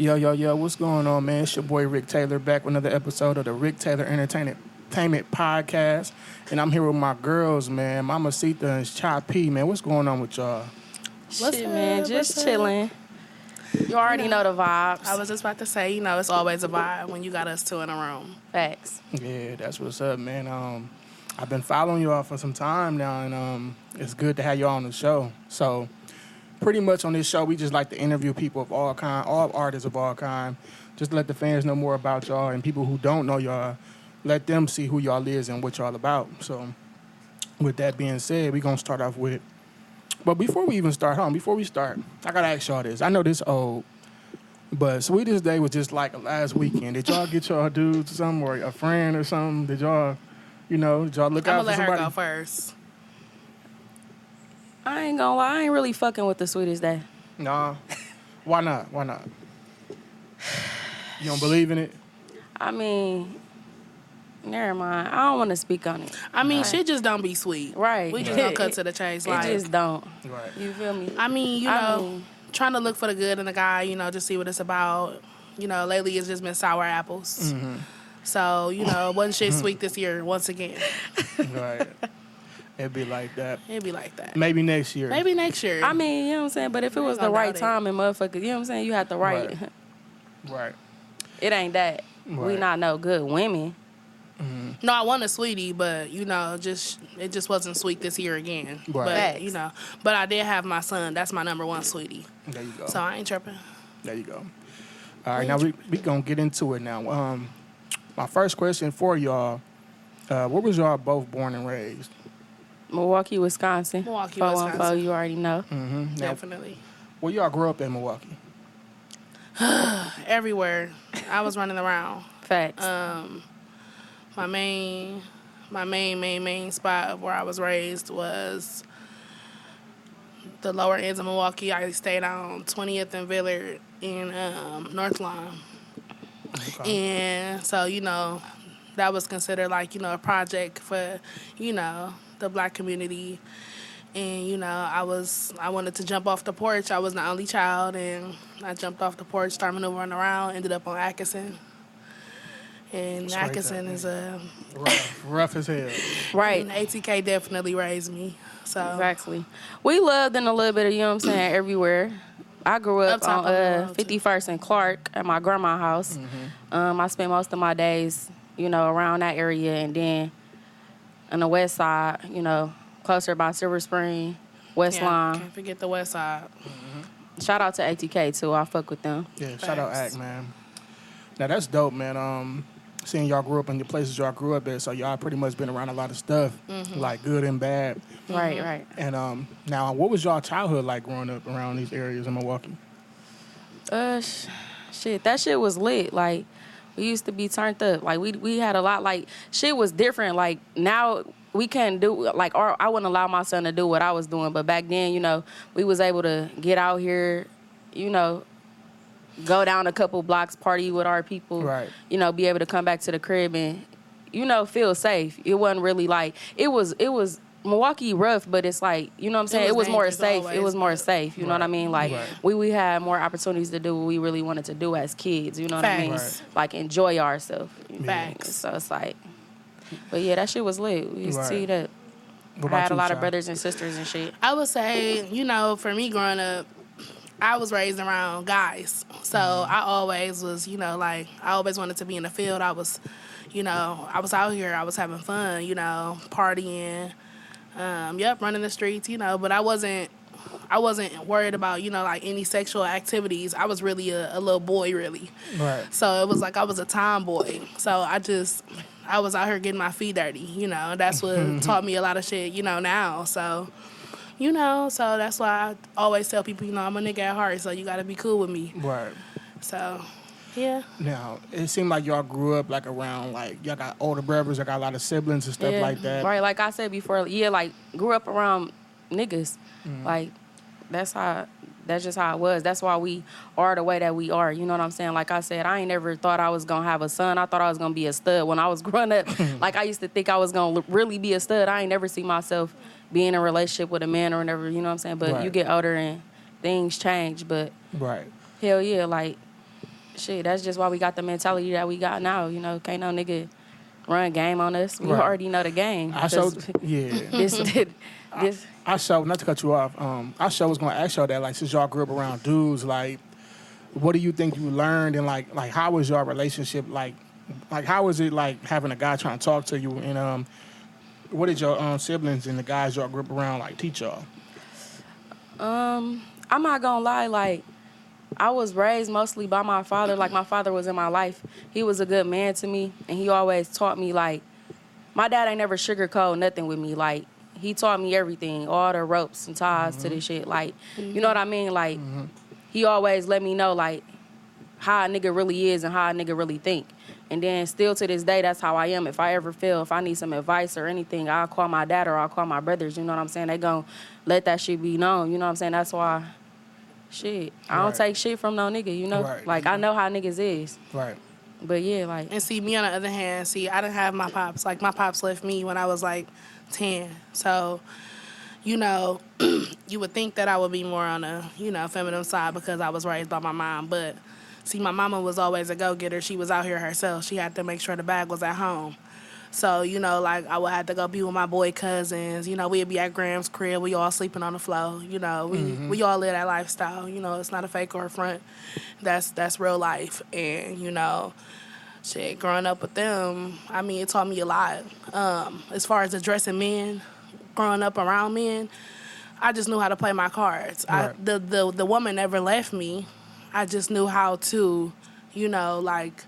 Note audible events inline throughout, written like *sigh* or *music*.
Yo, yo, yo, what's going on, man? It's your boy Rick Taylor back with another episode of the Rick Taylor Entertainment Entertainment Podcast. And I'm here with my girls, man. Mamacitaa and Chy P, man. What's going on with y'all? What's Shit, up? man, What's just up? chilling. You already know the vibes. I was just about to say, you know, it's always a vibe when you got us two in a room. Facts. Yeah, that's what's up, man. Um, I've been following y'all for some time now, and um, it's good to have y'all on the show. So, pretty much on this show, we just like to interview people of all kind, all artists of all kind, just let the fans know more about y'all, and people who don't know y'all, let them see who y'all is and what y'all about. So, with that being said, we're gonna start off with. But before we even start, home, before we start, I gotta ask y'all this. I know this old, but Sweetest Day was just like last weekend. Did y'all get y'all dudes some or a friend or something? Did y'all, you know, did y'all look I'm out gonna let for her go first. I ain't gonna lie, I ain't really fucking with the sweetest day. Nah. Why not? Why not? You don't believe in it? I mean, never mind. I don't want to speak on it. I mean, Right. shit just don't be sweet. Right. We just don't cut *laughs* to the chase. It Like, just don't. Right. You feel me? I mean, you I know, mean- trying to look for the good in the guy, you know, just see what it's about. You know, lately it's just been sour apples. Mm-hmm. So, you know, wasn't shit sweet this year once again. Right. *laughs* It'd be like that. It'd be like that. Maybe next year. Maybe next year. I mean, you know what I'm saying? But if it was the right doubt it. time and motherfucker, you know what I'm saying? You had the right. Right. *laughs* Right. It ain't that. We not no good women. No, I want a sweetie, but you know, just it just wasn't sweet this year again. Right. But Facts. you know, but I did have my son. That's my number one sweetie. There you go. So I ain't tripping. There you go. All right, now we we gonna get into it now. Um, my first question for y'all: uh, Where was y'all both born and raised? Milwaukee, Wisconsin. Milwaukee, 414, Wisconsin. you already know. Mm-hmm. Now, Definitely. Well, y'all grew up in Milwaukee? *sighs* Everywhere. I was running around. Facts. Um, my main, my main, main, main spot of where I was raised was the lower ends of Milwaukee. I stayed on 20th and Villard in um, North Lawn. And so, you know, that was considered like, you know, a project for, you know, the black community. And, you know, I was, I wanted to jump off the porch. I was the only child, and I jumped off the porch, started maneuvering around, ended up on Atkinson. And Straight Atkinson up, is a, Rough, rough as hell. right. and ATK definitely raised me. So, Exactly. We loved in a little bit of, you know what I'm saying, everywhere. I grew up, Up on uh, 51st and Clark at my grandma's house. Mm-hmm. Um, I spent most of my days, you know, around that area. And then on the west side, you know, closer by Silver Spring, West yeah, Line. can't forget the West Side. Shout out to ATK, too. I fuck with them. Yeah, shout out Facts. Act, man. Now that's dope, man. Um, seeing y'all grew up in the places y'all grew up at, so y'all pretty much been around a lot of stuff, Mm-hmm. like good and bad. Right, right. And um, now, what was y'all childhood like growing up around these areas in Milwaukee? Uh, sh- shit, that shit was lit. Like, we used to be turned up. Like, we we had a lot. Like, shit was different. Like now. We can't do like our, I wouldn't allow my son to do what I was doing, but back then, you know, we was able to get out here, you know, go down a couple blocks, party with our people, Right. you know, be able to come back to the crib and, you know, feel safe. It wasn't really like it was. It was Milwaukee rough, but it's like you know what I'm saying. It was was, more safe. it was more safe. You know what I mean? Like Right. we we had more opportunities to do what we really wanted to do as kids. You know what I mean? Facts. Like enjoy ourselves. know? Facts. So it's like, but yeah, that shit was lit. We used Right. to see that. I had a lot of brothers and sisters and shit. I would say, you know, for me growing up, I was raised around guys. So Mm-hmm. I always was, you know, like I always wanted to be in the field. I was, you know, I was out here, I was having fun, you know, partying. Um, yep, running the streets, you know, but I wasn't I wasn't worried about, you know, like any sexual activities. I was really a, a little boy really. Right. So it was like I was a tomboy. So I just I was out here getting my feet dirty, you know. That's what *laughs* taught me a lot of shit, you know, now. So you know, so that's why I always tell people, you know, I'm a nigga at heart, so you gotta be cool with me. Right. So yeah. Now it seemed like y'all grew up like around like y'all got older brothers, y'all got a lot of siblings and stuff yeah. like that. Right, like I said before, yeah, like grew up around niggas. Mm-hmm. Like that's how that's just how it was. That's why we are the way that we are. You know what I'm saying? Like I said, I ain't never thought I was gonna have a son. I thought I was gonna be a stud when I was *laughs* growing up. *laughs* like I used to think I was gonna really be a stud. I ain't never see myself being in a relationship with a man or whatever. You know what I'm saying? But Right. you get older and things change. But Right. hell yeah, like shit, that's just why we got the mentality that we got now. You know, can't no nigga run game on us. We Right. already know the game. I 'Cause *laughs* yeah. *laughs* this, *laughs* this, I show not to cut you off. Um, I show was gonna ask y'all that like since y'all grew up around dudes, like, what do you think you learned and like like how was your relationship like like how was it like having a guy trying to talk to you and um what did your um, siblings and the guys y'all grew up around like teach y'all? Um, I'm not gonna lie, like I was raised mostly by my father. Like my father was in my life. He was a good man to me, and he always taught me like my dad ain't never sugarcoat nothing with me. Like he taught me everything, all the ropes and ties to this mm-hmm. shit. Like you mm-hmm. know what I mean? Like mm-hmm. he always let me know like how a nigga really is and how a nigga really think. And then still to this day, that's how I am. If I ever feel, if I need some advice or anything, I'll call my dad or I'll call my brothers. You know what I'm saying? They gon' let that shit be known. You know what I'm saying? That's why, shit, I don't Right. take shit from no nigga. You know, Right. like I know how niggas is. Right. But yeah, like And see, me on the other hand, see, I didn't have my pops. Like my pops left me when I was like ten. So, you know, *clears throat* you would think that I would be more on the, you know, feminine side because I was raised by my mom. But see, my mama was always a go getter. She was out here herself. She had to make sure the bag was at home. So, you know, like I would have to go be with my boy cousins. You know, we'd be at Graham's crib. We all sleeping on the floor. You know, we, we all live that lifestyle. You know, it's not a fake or a front. That's that's real life. And, you know, shit, growing up with them, I mean, it taught me a lot. Um, as far as addressing men, growing up around men, I just knew how to play my cards. I, the, the the woman never left me. I just knew how to, you know, like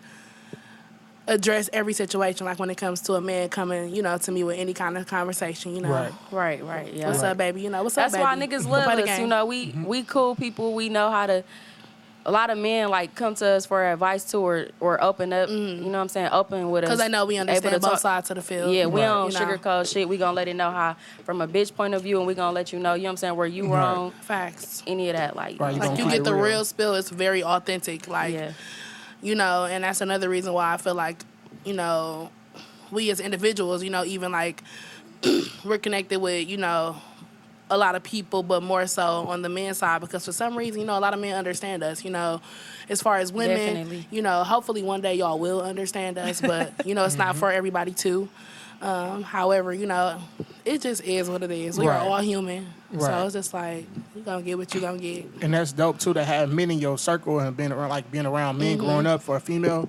address every situation. Like when it comes to a man coming, you know, to me with any kind of conversation, you know, Right. right, right, yeah. what's Right. up, baby? You know, what's That's up, That's why baby? niggas love us. You know, we mm-hmm. we cool people. We know how to. A lot of men like come to us for advice too, or or open up. Mm-hmm. You know what I'm saying? Open with us Because they know we understand both talk- sides of the field. Yeah, we Right. don't You know. sugarcoat shit. We gonna let it know how from a bitch point of view, and we gonna let you know. You know what I'm saying? Where you Right. wrong, Facts. any of that, like, Right, you Like you get it the real. real spill. It's very authentic. Like yeah, you know, and that's another reason why I feel like, you know, we as individuals, you know, even like *clears throat* we're connected with, you know, a lot of people, but more so on the men's side because for some reason, you know, a lot of men understand us, you know, as far as women, Definitely. you know, hopefully one day y'all will understand us, but you know, it's not mm-hmm. for everybody too. Um, however, you know, it just is what it is. We Right. are all human. Right. So it's just like, you're gonna get what you're gonna get. And that's dope too to have men in your circle and being around like being around men Mm-hmm. growing up for a female.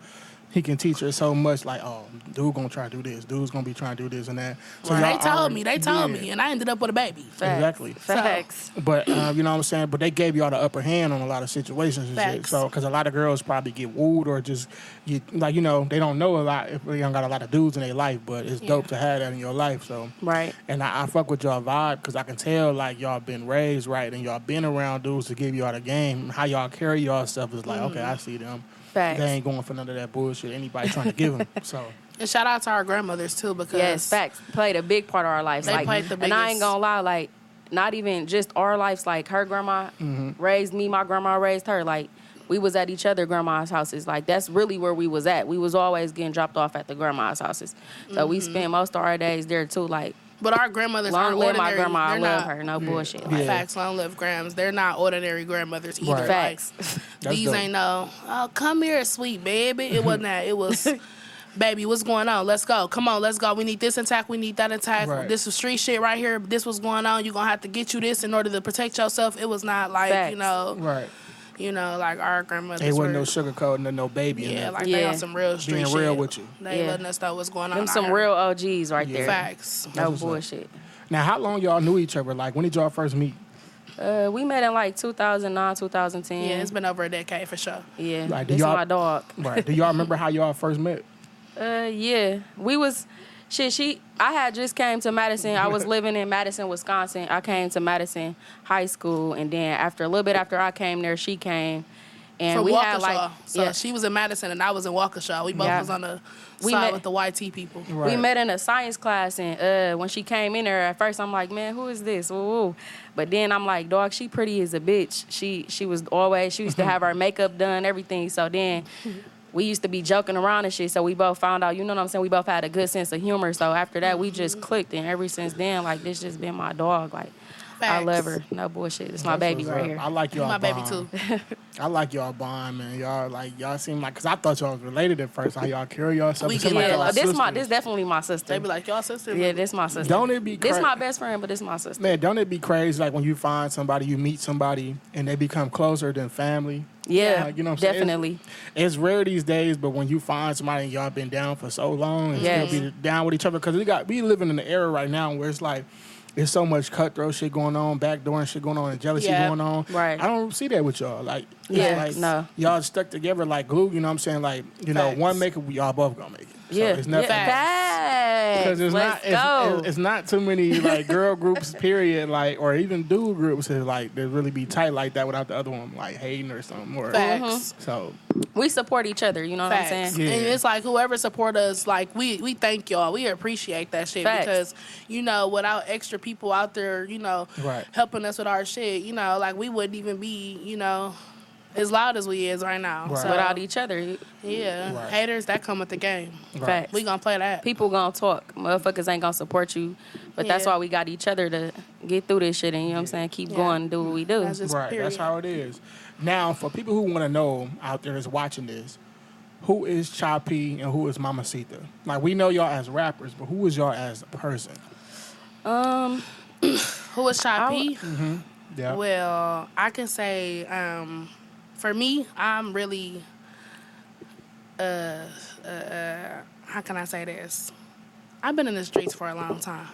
He can teach her so much. Like, oh, dude gonna try to do this. Dude's gonna be trying to do this and that. So they told already- me, they told Yeah. me, and I ended up with a baby. Facts. Exactly. Facts. But uh, you know what I'm saying. But they gave y'all the upper hand on a lot of situations and shit. Facts. So because a lot of girls probably get wooed or just get like you know they don't know a lot if they don't got a lot of dudes in their life. But it's dope to have that in your life. So right. and I, I fuck with y'all vibe because I can tell like y'all been raised right and y'all been around dudes to give y'all the game. How y'all carry yourself is like okay, I see them. Facts. They ain't going for none of that bullshit. Anybody trying to give them. *laughs* So And shout out to our grandmothers too, because Yes, facts played a big part of our lives. They like, played the biggest. and I ain't gonna lie, like, not even just our lives. Like her grandma Mm-hmm. raised me, my grandma raised her. Like we was at each other grandma's houses. Like that's really where we was at. We was always getting dropped off at the grandma's houses. So we Mm-hmm. spent most of our days there too. Like But our grandmothers long aren't live my grandma. I They're love not- her. No bullshit. Yeah. Like, Facts, long live grams. They're not ordinary grandmothers either. Right. Facts. *laughs* That's these dope. ain't no, oh, come here, sweet baby. It wasn't that. It was, *laughs* baby, what's going on? Let's go. Come on, let's go. We need this intact. We need that intact. Right. This is street shit right here. This was going on. You're going to have to get you this in order to protect yourself. It was not like, Facts. you know, right, you know, like our grandmothers they wasn't were, no sugarcoating and no baby. yeah, there. like they Yeah. on some real street Being real shit. with you. They Yeah. letting us know what's going on. them out some here. real OGs right Yeah. there. facts. No what's up. bullshit. now, how long y'all knew each other? Like when did y'all first meet? Uh, we met in like 2009, 2010. Yeah, it's been over a decade for sure. yeah. Like, do this y'all- my dog. Right. Do y'all remember how y'all first met? *laughs* Uh, yeah, we was shit. She, I had just came to Madison. I was living in Madison, Wisconsin. I came to Madison High School, and then after a little bit after I came there, she came, and From we Waukesha. had like so yeah, she was in Madison and I was in Waukesha. We both Yeah. was on the We side met- with the YT people. we met in a science class, and uh, when she came in there, at first I'm like, man, who is this? Ooh, ooh. But then I'm like, dog, she pretty as a bitch. She she was always she used to have *laughs* her makeup done, everything. So then. We used to be joking around and shit, so we both found out, you know what I'm saying? We both had a good sense of humor. So after that, we just mm-hmm. clicked, and ever since then, like, this just been my dog. Like, Facts. love her. No bullshit. It's my That's baby right up. here. I like y'all. my baby too. *laughs* I like y'all bond, man. Y'all like y'all seem like because I thought y'all was related at first. How y'all carry yourself. We It seem like yeah, y'all like, this my sisters. this definitely my sister. They be like, y'all sisters. yeah, this my sister. Don't it be This my best friend, but this my sister. Man, don't it be crazy like when you find somebody, you meet somebody, and they become closer than family? Yeah, Like, you know what I'm saying? definitely. It's rare these days, but when you find somebody and y'all been down for so long and Yes. still be down with each other, because we got we living in an era right now where it's like there's so much cutthroat shit going on, backdoor and shit going on, and jealousy Yeah. going on. Right. I don't see that with y'all. Like, it's Yeah, like no. y'all stuck together like glue. You know what I'm saying? Like, you know, one make it, y'all both gonna make it. So Yeah, it's nothing. yeah. Facts. Because it's Let's not, it's, go. it's, it's not too many like girl groups, period, like or even dude groups that like that really be tight like that without the other one like hating or something. Or Facts. Mm-hmm. so we support each other. You know what I'm saying? Yeah. And it's like whoever support us, like we we thank y'all. We appreciate that shit Facts. because you know without extra people out there, you know, Right. helping us with our shit, you know, like we wouldn't even be, you know, as loud as we is right now. Right. So, Without each other, yeah, Right. haters that come with the game. Right. facts. We gonna play that. people gonna talk. Motherfuckers ain't gonna support you. But that's why we got each other to get through this shit and you know what I'm saying, keep Yeah. going and do what we do. That's just right, period. that's how it is. Now, for people who want to know out there is watching this, who is Chappie and who is Mamacitaa? Like we know y'all as rappers, but who is y'all as a person? um Who is Shy I P? Yeah. Well, I can say, um, for me, I'm really, uh, uh, how can I say this? I've been in the streets for a long time,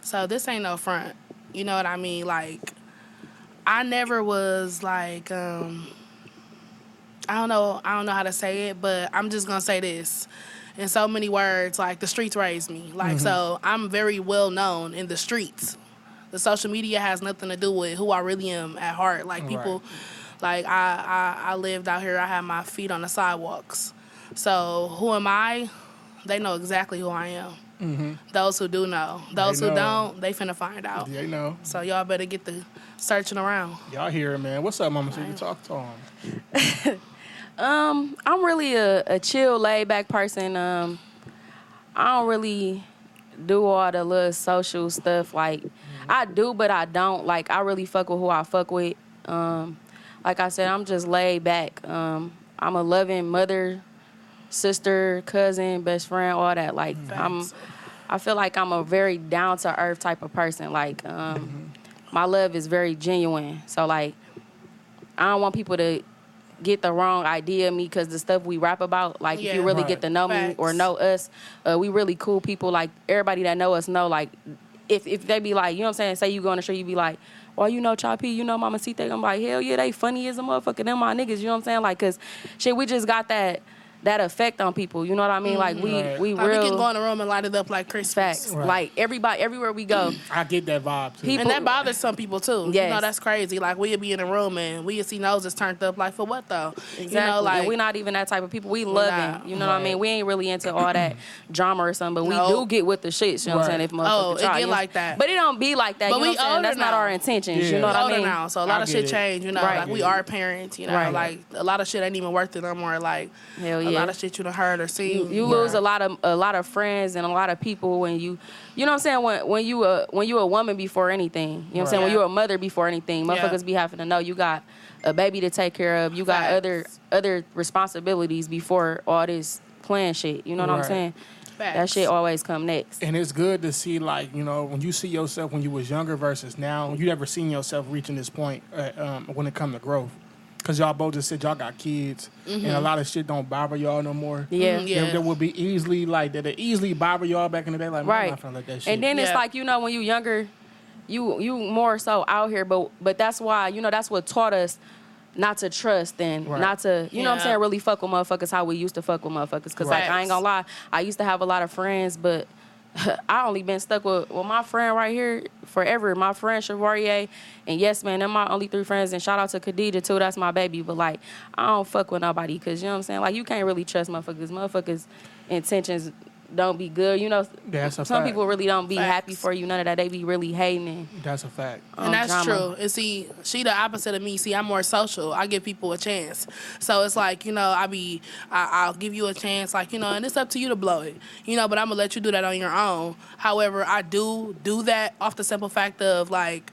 so this ain't no front. You know what I mean? Like, I never was like, um, I don't know, I don't know how to say it, but I'm just gonna say this in so many words. Like, the streets raised me. Like, so I'm very well known in the streets the social media has nothing to do with who I really am at heart. Like people, like I, I, I lived out here. I had my feet on the sidewalks. So who am I? They know exactly who I am. Those who do know. Those They who don't, they finna find out. You know. So y'all better get the searching around. Y'all hear it, man. What's up, Mamacitaa? Talk to him. *laughs* Um, I'm really a, a chill, laid back person. Um, I don't really do all the little social stuff. Like I do, but I don't. Like I really fuck with who I fuck with. Um, like I said, I'm just laid back. Um, I'm a loving mother, sister, cousin, best friend, all that. Like I'm, I feel like I'm a very down to earth type of person. Like um, my love is very genuine. So like I don't want people to get the wrong idea of me because the stuff we rap about, like if you really Right. get to know me or know us, uh, we really cool people. Like everybody that know us know, like if if they be like, you know what I'm saying, say you go on the street, you be like, well, you know Choppy, you know Mamacitaa. I'm like, hell yeah, they funny as a motherfucker. Them my niggas, you know what I'm saying? Like, cause shit, we just got that that effect on people. You know what I mean? Like we mm-hmm. Right. we Like, we can go real in the room and light it up like Christmas. facts. Right. Like everybody, everywhere we go, I get that vibe too. People- And that bothers some people too. You know, that's crazy. Like we'll be in a room and we'll see noses turned up. Like for what though? Exactly. You know, like and we're not even that type of people. We love it. You know what I mean? We ain't really into all that drama or something, but we No. do get with the shits. You know what I'm saying? Right. If motherfuckers Oh, it try, get you know? like that. But it don't be like that. But you know we what I'm saying? older That's not our intentions. Yeah. You know what we I older mean? now, so a lot of shit it. changed. You know, like we are parents. You know, like a lot of shit ain't even worth it no more. Like Hell a yeah. lot of shit you done heard or seen. You, you lose a lot of a lot of friends and a lot of people when you you know what I'm saying when when you a when you a woman before anything you know what I'm saying when Right. you a mother before anything Yeah. motherfuckers be having to know you got a baby to take care of you got Facts. other other responsibilities before all this plan shit you know what I'm Right. saying that shit always come next And it's good to see, like, you know, when you see yourself when you was younger versus now, you never seen yourself reaching this point uh, um, when it come to growth. Because y'all both just said y'all got kids, and a lot of shit don't bother y'all no more. yeah Mhm, yeah. That, that would be easily, like, that it easily bother y'all back in the day. Like, man, I'm right not finna let that shit. and then it's like you know when you younger you you more so out here but but that's why you know that's what taught us not to trust and Right. not to you know what I'm Yeah. saying really fuck with motherfuckers how we used to fuck with motherfuckers because like I ain't gonna lie I used to have a lot of friends but *laughs* I only been stuck with with my friend right here forever my friend Chevalier and yes man they're my only three friends. And shout out to Khadija too. That's my baby. But like I don't fuck with nobody because you know what I'm saying? Like you can't really trust motherfuckers. Motherfuckers intentions don't be good you know That's some fact. people really don't be Facts. happy for you none of that they be really hating and That's a fact. um, And that's drama. true. And see, she the opposite of me. See, I'm more social. I give people a chance. So it's like, you know, I be, I, I'll give you a chance, like, you know, and it's up to you to blow it, you know. But I'm gonna let you do that on your own. However, I do do that off the simple fact of like,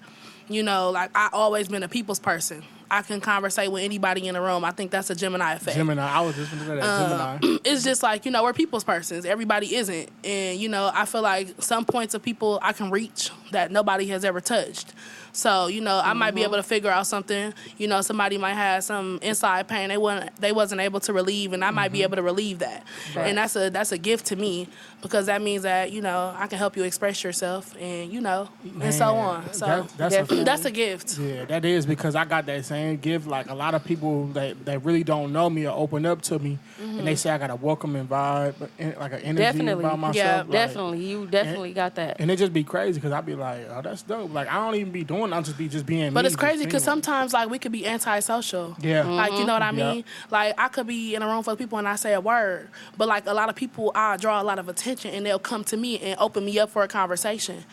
you know, like I always been a people's person. I can conversate with anybody in the room. I think that's a Gemini effect. Gemini. I was just say that. Uh, Gemini. *clears throat* it's just like you know we're people's persons everybody isn't and you know i feel like some points of people i can reach that nobody has ever touched so you know i might be mm-hmm. able to figure out something you know somebody might have some inside pain they wasn't they wasn't able to relieve and i might be mm-hmm. able to relieve that Right. and that's a that's a gift to me because that means that you know i can help you express yourself and you know and so on so that- that's a that's a gift Yeah, that is because I got that same gift. Like a lot of people that, that really don't know me or open up to me, and they mm-hmm. say I got a welcome and vibe, like an energy Definitely. about myself. Yeah, like- Definitely, you definitely got that. And it just be crazy because I'd be like, oh, that's dope. Like I don't even be doing. I'm just be just being. But me, it's crazy because sometimes like we could be antisocial. Yeah. Like you know what I Yeah. mean? Like I could be in a room full of people and I say a word, but like a lot of people, I draw a lot of attention and they'll come to me and open me up for a conversation.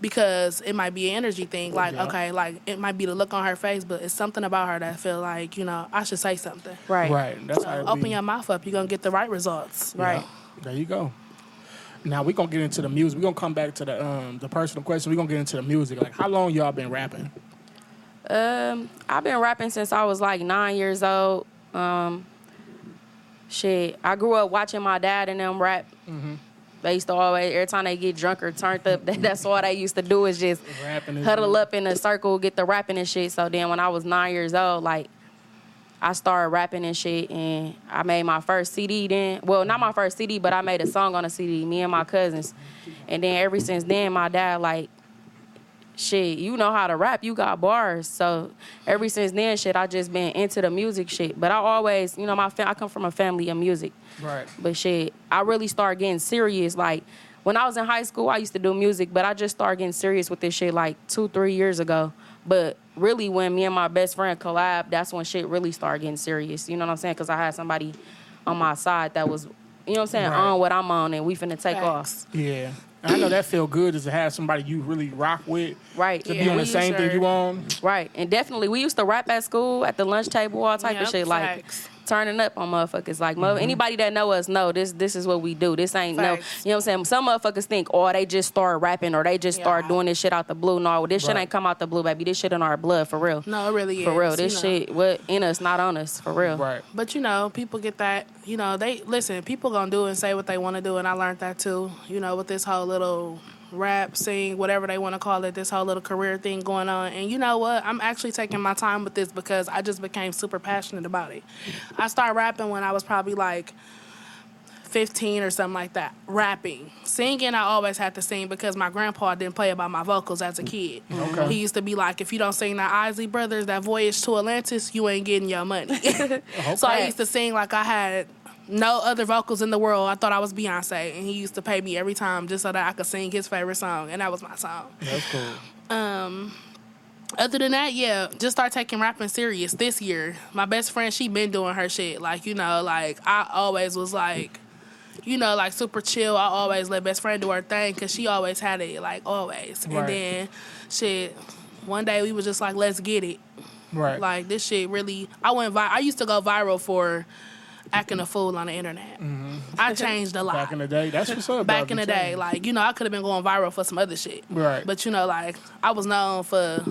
Because it might be an energy thing, like Yeah. okay, like it might be the look on her face, but it's something about her that I feel like you know I should say something. Right. Right. That's how So it open be. your mouth up, you're gonna get the right results. Yeah. Right. There you go. Now we're gonna get into the music. We're gonna come back to the um the personal question. We're gonna get into the music. Like how long y'all been rapping? Um, I've been rapping since I was like nine years old. Um, shit, I grew up watching my dad and them rap. They used to always every time they get drunk or turned up, *laughs* that, that's all they used to do is just huddle up in a circle, get the rapping and shit. So then when I was nine years old, like I started rapping and shit, and I made my first CD. Then, well, not my first CD, but I made a song on a CD. Me and my cousins, and then ever since then, my dad like, shit, you know how to rap, you got bars. So ever since then, shit, I just been into the music shit. But I always, you know, my fam- I come from a family of music. Right. But shit, I really started getting serious. Like when I was in high school, I used to do music, but I just started getting serious with this shit like two, three years ago. But really, when me and my best friend collab, that's when shit really started getting serious. You know what I'm saying? Because I had somebody on my side that was, you know what I'm saying, Right. on what I'm on, and we finna take Facts. off. Yeah. I know that feel good is to have somebody you really rock with Right. to be on the we same thing you on. Right, and definitely we used to rap at school at the lunch table, all type of Yep, shit, like facts. Turning up on motherfuckers. Like mother, mm-hmm. anybody that know us know this. This is what we do. This ain't no, you know what I'm saying. Some motherfuckers think, oh, they just start rapping or they just start doing this shit out the blue. No, this shit ain't come out the blue, baby. This shit in our blood for real. No, it really is. For real, you this know. shit what in us, not on us, for real. Right. But you know, people get that. You know, they listen. People gonna do and say what they want to do, and I learned that too. You know, with this whole little rap, sing, whatever they want to call it, this whole little career thing going on. And you know what? I'm actually taking my time with this because I just became super passionate about it. I started rapping when I was probably like 15 or something like that. Rapping. Singing, I always had to sing because my grandpa didn't play about my vocals as a kid. Okay. He used to be like, if you don't sing that Isley Brothers, that Voyage to Atlantis, you ain't getting your money. *laughs* okay. Oh, so I used to sing like I had no other vocals in the world. I thought I was Beyonce, and he used to pay me every time just so that I could sing his favorite song, and that was my song. That's cool. Um, other than that, yeah, just start taking rapping serious this year. My best friend, she been doing her shit. Like you know, like I always was like, you know, like super chill. I always let best friend do her thing because she always had it, like always. Right. And then, shit, one day we was just like, let's get it. Right. Like this shit really. I went. Vi- I used to go viral for acting a fool on the internet. I changed a lot. Mm-hmm. Back in the day, that's what's up. Back in the day, like you know, I could have been going viral for some other shit. Right. But you know, like I was known for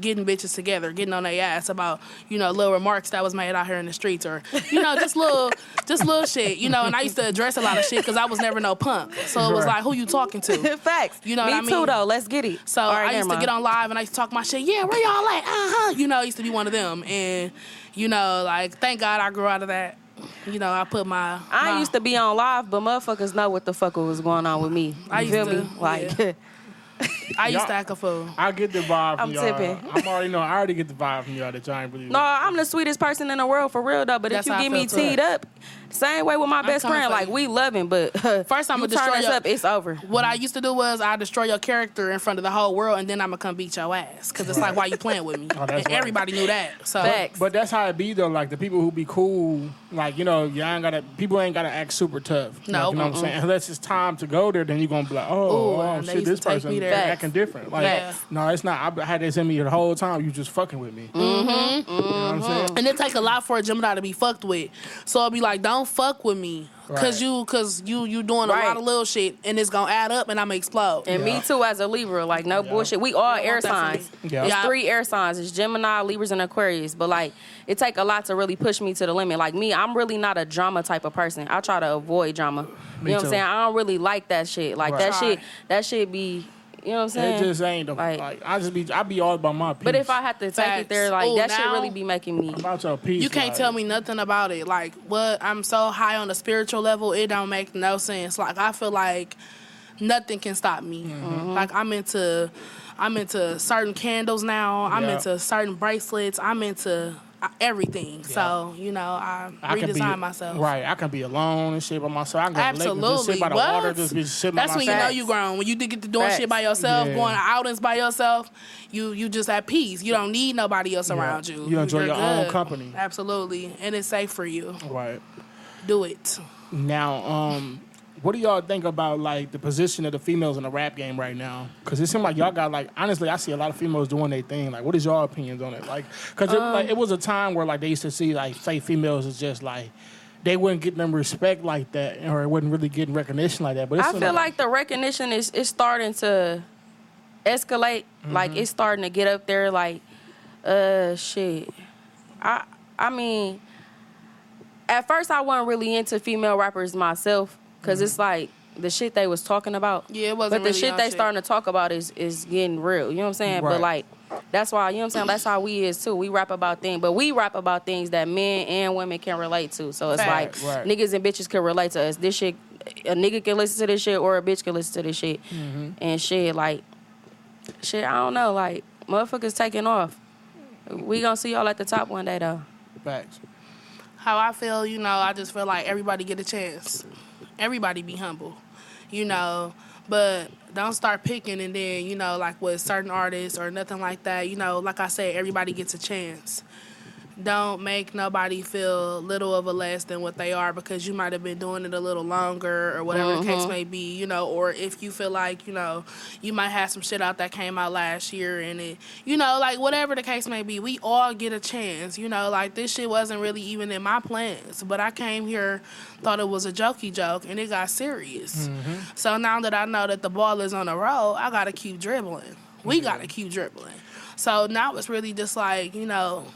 getting bitches together, getting on their ass about you know little remarks that was made out here in the streets, or you know just little *laughs* just little shit. You know, and I used to address a lot of shit because I was never no punk. So it was Right. like, who you talking to? *laughs* Facts. You know Me what I too, mean? though. Let's get it. So All right, I used to mind. get on live and I used to talk my shit. Yeah, where y'all at? Uh huh. You know, I used to be one of them, and you know, like thank God I grew out of that. You know, I put my. I my- used to be on live, but motherfuckers know what the fuck was going on with me. You I used feel to, me? Like, yeah. *laughs* I used Y'all- to act a fool. I get the vibe from I'm y'all. tipping. I'm already know. I already get the vibe from y'all that y'all ain't really. no, I'm the sweetest person in the world for real though. But That's if you get me feel, too. teed up, same way with my best friend, like you. we loving, but *laughs* First, I'ma destroy turn us your- up, it's over. What I used to do was I destroy your character in front of the whole world, and then I'm gonna come beat your ass. Cause it's like, why you playing with me? *laughs* Oh, and right. everybody knew that. So Facts. But that's how it be though. Like the people who be cool, like you know, y'all ain't gotta. People ain't gotta act super tough. Like, No, you know what I'm saying. *laughs* Unless it's time to go there, then you are gonna be like, oh, Ooh, oh shit, this to person me acting different. Like, Facts. no, it's not. I had this in me the whole time. You just fucking with me. Mm-hmm. You know what I'm saying? and And it take a lot for a Gemini to be fucked with. So I'll be like, don't fuck with me. Cause Right. you cause you you doing a Right. lot of little shit and it's gonna add up and I'm gonna explode. And Yeah. me too, as a Libra, like no bullshit. We all air signs. Yeah. It's three air signs. It's Gemini, Libras, and Aquarius. But like, it take a lot to really push me to the limit. Like me, I'm really not a drama type of person. I try to avoid drama. Me you know what. I'm saying? I don't really like that shit. Like Right. that shit. That shit be. You know what I'm saying? It just ain't the, Like- like, I just be I be all about my peace. but if I had to take Facts. it there, like Ooh, that should really be making me. about your peace, You can't like, tell me nothing about it. Like what I'm so high on the spiritual level, it don't make no sense. Like I feel like nothing can stop me. Mm-hmm. Like I'm into I'm into certain candles now. I'm Yeah. into certain bracelets. I'm into everything. So, you know, I, I redesign be, myself. Right, I can be alone and shit by myself. I can go to the lake and just Absolutely. sit by the what? water, just be sitting That's by when you myself. know you grown. When you get to doing Facts. shit by yourself, Yeah. going to outings by yourself, you you just at peace. You don't need nobody else Yeah. around you. You enjoy You're your own company. Absolutely, and it's safe for you. Right. Do it. Now, um, what do y'all think about like the position of the females in the rap game right now? Because it seems like y'all got like honestly, I see a lot of females doing their thing. Like, what is your opinions on it? Like, because it, Um, like, it was a time where like they used to see like say females is just like they wouldn't get them respect like that, or it wasn't really getting recognition like that. But it I feel like the recognition is is starting to escalate. Mm-hmm. Like it's starting to get up there. Like, uh, shit. I I mean, at first I wasn't really into female rappers myself because Mm-hmm. it's like the shit they was talking about. Yeah, it wasn't But the really shit they shit. starting to talk about is is getting real. You know what I'm saying? Right. But like. That's why you know what I'm saying. That's how we is too. We rap about things, but we rap about things that men and women can relate to. So it's Facts. like Right. niggas and bitches can relate to us. This shit, a nigga can listen to this shit or a bitch can listen to this shit, Mm-hmm. and shit like, shit. I don't know, like motherfuckers taking off. We gonna see y'all at the top one day though. facts. How I feel, you know, I just feel like everybody get a chance. Everybody be humble, you know, but don't start picking and then, you know, like with certain artists or nothing like that. You know, like I said, everybody gets a chance. Don't make nobody feel little of a less than what they are because you might have been doing it a little longer or whatever the case mm-hmm. may be, you know, or if you feel like, you know, you might have some shit out that came out last year and it, you know, like whatever the case may be, we all get a chance, you know, like this shit wasn't really even in my plans, but I came here, thought it was a jokey joke and it got serious. Mm-hmm. So now that I know that the ball is on the road, I got to keep dribbling. We got to keep dribbling. So now it's really just like, you know,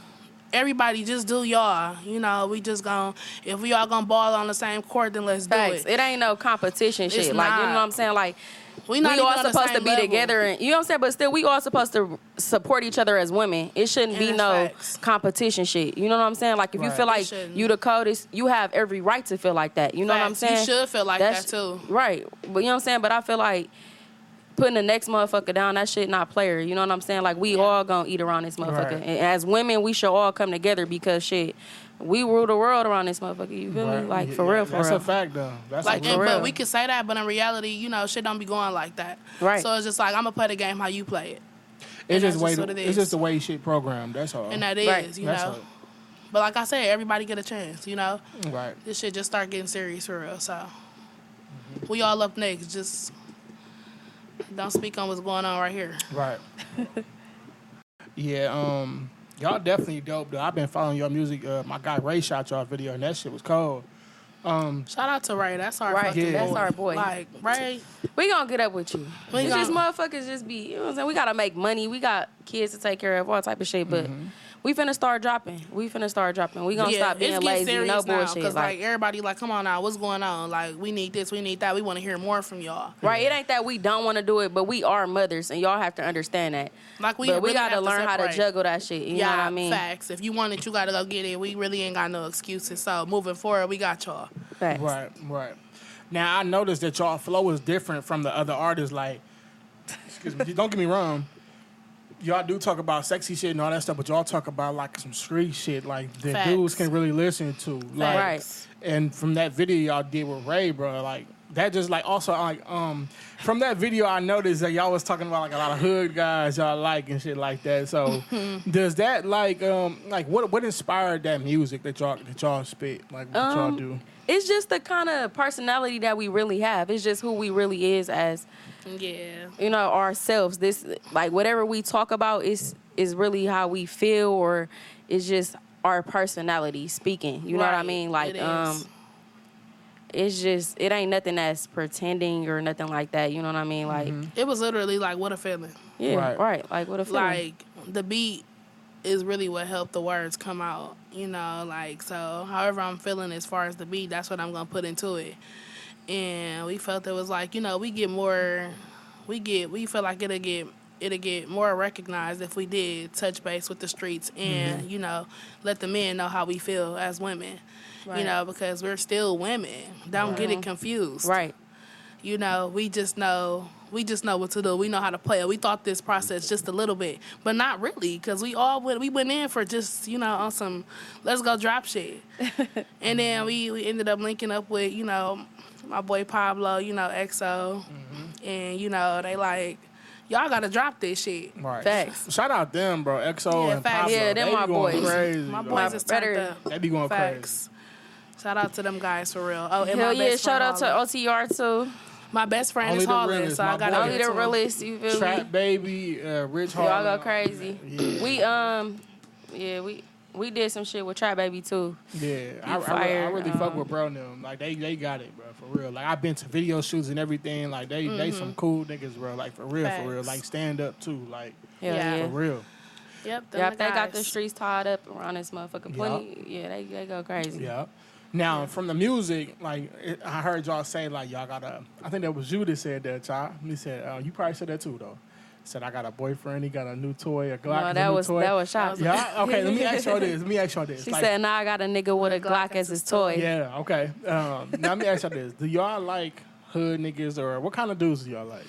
everybody just do y'all. You know, we just gon' if we all gonna ball on the same court, then let's do it. It ain't no competition shit. It's like you know what I'm saying. Like We we, not even all supposed to be level. together, and you know what I'm saying. But still, we all supposed to support each other as women. It shouldn't be no facts. competition shit. You know what I'm saying? Like if you feel like you the coldest, you have every right to feel like that. You know what I'm saying? You should feel like That's- that too. Right. But you know what I'm saying? But I feel like putting the next motherfucker down, that shit not player. You know what I'm saying? Like we all gonna eat around this motherfucker. Right. And as women, we should all come together because shit, we rule the world around this motherfucker. You feel me? Like Yeah, for yeah, real, for That's real. a fact though. That's Like, a and, real. but we can say that, but in reality, you know, shit don't be going like that. Right. So it's just like I'm gonna play the game how you play it, it's and just way. just what it it's is. just the way shit programmed. That's all. and that is, Right. you That's know. But like I said, everybody get a chance. You know, Right. this shit just start getting serious for real. So Mm-hmm. we all up next. Just don't speak on what's going on right here. Right. yeah, um, y'all definitely dope though. I've been following your music. Uh, my guy Ray shot y'all video and that shit was cold. Um, Shout out to Ray. That's our Right, fucking that's boy. our boy. Like Ray, We gonna get up with you. We it's gonna- just motherfuckers just be, you know what I'm saying? We gotta make money. We got kids to take care of, all type of shit. But we finna start dropping. We finna start dropping. We gonna yeah, stop being lazy. serious No now bullshit. because like, Like, everybody like, come on now, what's going on? Like we need this, we need that. We want to hear more from y'all. right? It ain't that we don't want to do it, but we are mothers, and y'all have to understand that. Like we, but we gotta have learn how to juggle that shit. You yeah, know what I mean? facts. If you want it, you gotta go get it. We really ain't got no excuses. So moving forward, we got y'all. Facts. Right, right. Now I noticed that y'all flow is different from the other artists. Like, *laughs* excuse me, don't get me wrong. Y'all do talk about sexy shit and all that stuff, but y'all talk about like some street shit, like that Facts. dudes can really listen to. Like, Right. And from that video y'all did with Ray, bro, like that just like also like um from that video I noticed that y'all was talking about like a lot of hood guys y'all like and shit like that. So does that like um like what what inspired that music that y'all that y'all spit like what y'all Um, do? It's just the kind of personality that we really have. It's just who we really is as Yeah. you know ourselves. This like whatever we talk about is is really how we feel, or it's just our personality speaking. You know what I mean? Like it is. um it's just it ain't nothing that's pretending or nothing like that. You know what I mean? Like It was literally like what a feeling. yeah, Right. right. Like what a feeling. Like the beat is really what helped the words come out. You know, like so. However, I'm feeling as far as the beat, that's what I'm gonna put into it. And we felt it was like you know we get more, we get we feel like it'll get it'll get more recognized if we did touch base with the streets and Mm-hmm. you know let the men know how we feel as women. Right. You know, because we're still women. Don't get it confused. right. You know, we just know we just know what to do. We know how to play it. We thought this process just a little bit, but not really, because we all went we went in for just you know on some let's go drop shit, *laughs* and then we, we ended up linking up with you know my boy Pablo, you know EXO, and you know they like y'all gotta drop this shit. Right. Facts. Shout out them, bro. EXO Yeah, and facts. Pablo. Yeah, them they my be going boys. Crazy, My dog. boys is Better- They be going crazy. Shout out to them guys for real. Oh, and Hell my yeah! best Shout friend out to OTR too. my best friend Only is the Holland, so I got boy. Only the realest. You feel me? Trap baby, uh, Rich Y'all go crazy. Yeah. We um, yeah, we we did some shit with Trap Baby too. Yeah, I, I, I fire, really fuck um, with bro and them. Like they they got it, bro, for real. Like I've been to video shoots and everything. Like they they some cool niggas, bro. Like for real, for real. Like stand up too. Like Hell Yeah. yeah. for real. Yep, them Yeah, the if they got the streets tied up around this motherfucker. Plenty, yeah, they, they go crazy. Yeah. Now from the music, like it, I heard y'all say, like y'all got a. I think that was you that said that, child. He said uh, you probably said that too, though. Said I got a boyfriend. He got a new toy, a Glock. No, is a that new was toy. that was shot. Yeah. Okay. Let me ask y'all this. Let me ask y'all this. She Like, said, "Now I got a nigga with a Glock as his toy." Yeah. Okay. Um, now let me ask y'all this: Do y'all like hood niggas, or what kind of dudes do y'all like?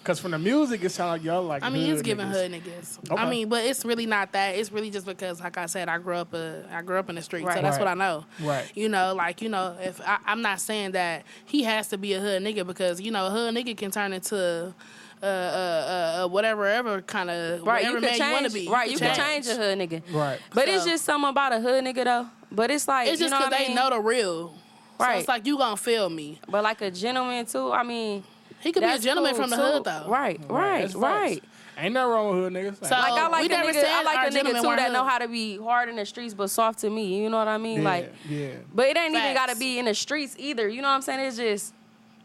Because from the music, it sounds like y'all like. I mean, hood it's giving niggas. hood niggas. Okay. I mean, but it's really not that. It's really just because, like I said, I grew up. Uh, I grew up in the streets, so Right. that's what I know. Right. You know, like you know, if I, I'm not saying that he has to be a hood nigga because you know, a hood nigga can turn into. Uh, uh, uh, uh, whatever, ever kind of Right, whatever you man could you want to change. be. Right, you can change a hood nigga. Right. But it's just something about a hood nigga though. But it's like It's you just know because they mean? know the real. So Right. it's like you gonna feel me. But like a gentleman too. I mean, He could be a gentleman cool, from the too. hood though. Right, Right. right, right. Ain't nothing wrong with hood niggas. So- Like I like we a never nigga. I like our a nigga too that know how to be hard in the streets but soft to me. You know what I mean? yeah, Like, yeah. but it ain't even got to be in the streets either. You know what I'm saying? It's just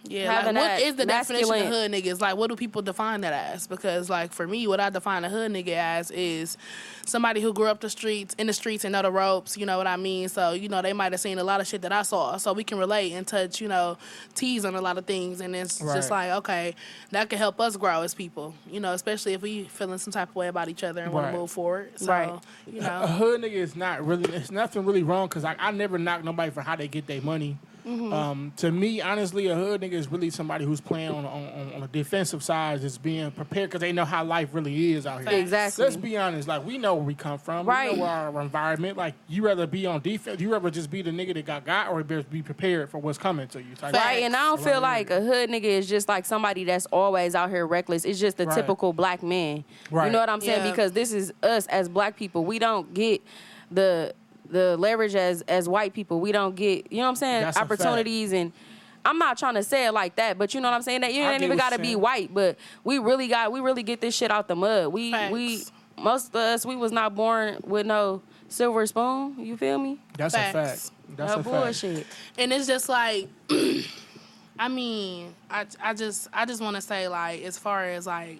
Yeah, like, having what that is the definition masculine- of hood niggas? Like, what do people define that as? Because, like, for me, what I define a hood nigga as is somebody who grew up the streets, in the streets, and know the ropes. You know what I mean? So, you know, they might have seen a lot of shit that I saw, so we can relate and touch, you know, tease on a lot of things, and it's just like, okay, that can help us grow as people. You know, especially if we feeling some type of way about each other and want to move forward. So, Right. you know, A hood nigga is not really. It's nothing really wrong because I, I never knock nobody for how they get their money. Mm-hmm. Um, to me, honestly, a hood nigga is really somebody who's playing on on, on, on a defensive side, is being prepared because they know how life really is out here. Exactly. Let's be honest. Like we know where we come from. Right. We know our environment. Like you rather be on defense. You rather just be the nigga that got got, or be be prepared for what's coming to you. type Facts. Right, and I don't feel like a hood nigga is just like somebody that's always out here reckless. It's just the Right. typical black man. Right. You know what I'm saying? Yeah. Because this is us as black people. We don't get the the leverage as as white people. We don't get you know what I'm saying That's opportunities and. I'm not trying to say it like that, but you know what I'm saying. That you I ain't even got to you're be white, but we really got we really get this shit out the mud. We we most of us we was not born with no silver spoon. You feel me? That's a fact. That's no a fact. bullshit. and it's just like *clears throat* I mean, I I just I just want to say like as far as like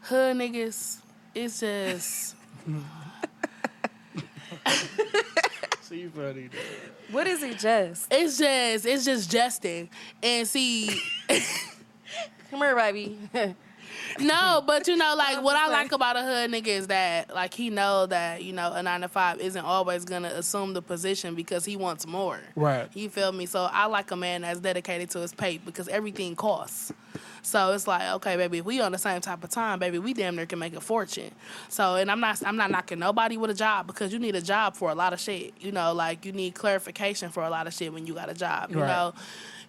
hood niggas, it's just *laughs* See, funny. What is it, just? it's just it's just jesting. And see, *laughs* Come here, baby. *laughs* no, but you know, like what I like about a hood nigga is that like he know that you know a nine to five isn't always gonna assume the position because he wants more. Right. You feel me? So I like a man that's dedicated to his pay because everything costs. So it's like, okay, baby, if we on the same type of time, baby, we damn near can make a fortune. So, and I'm not, I'm not knocking nobody with a job because you need a job for a lot of shit. You know, like you need clarification for a lot of shit when you got a job. You Right. know,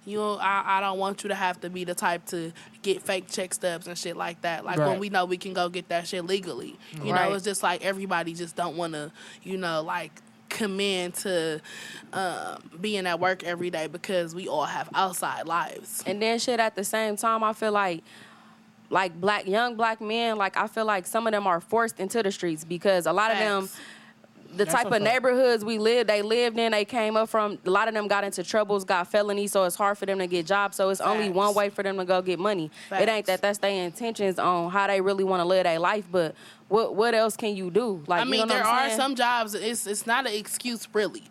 you, I, I don't want you to have to be the type to get fake check stubs and shit like that. Like Right. when we know we can go get that shit legally. You Right. know, it's just like everybody just don't want to, you know, like commend to um, being at work every day because we all have outside lives. And then shit at the same time, I feel like like black young black men, like I feel like some of them are forced into the streets because a lot of them Facts. The That's type of neighborhoods we lived, they lived in, they came up from. A lot of them got into troubles, got felonies, so it's hard for them to get jobs. So it's only one way for them to go get money. It ain't that that's their intentions on how they really want to live their life, but what what else can you do? Like I you mean, know there are some jobs. It's it's not an excuse really,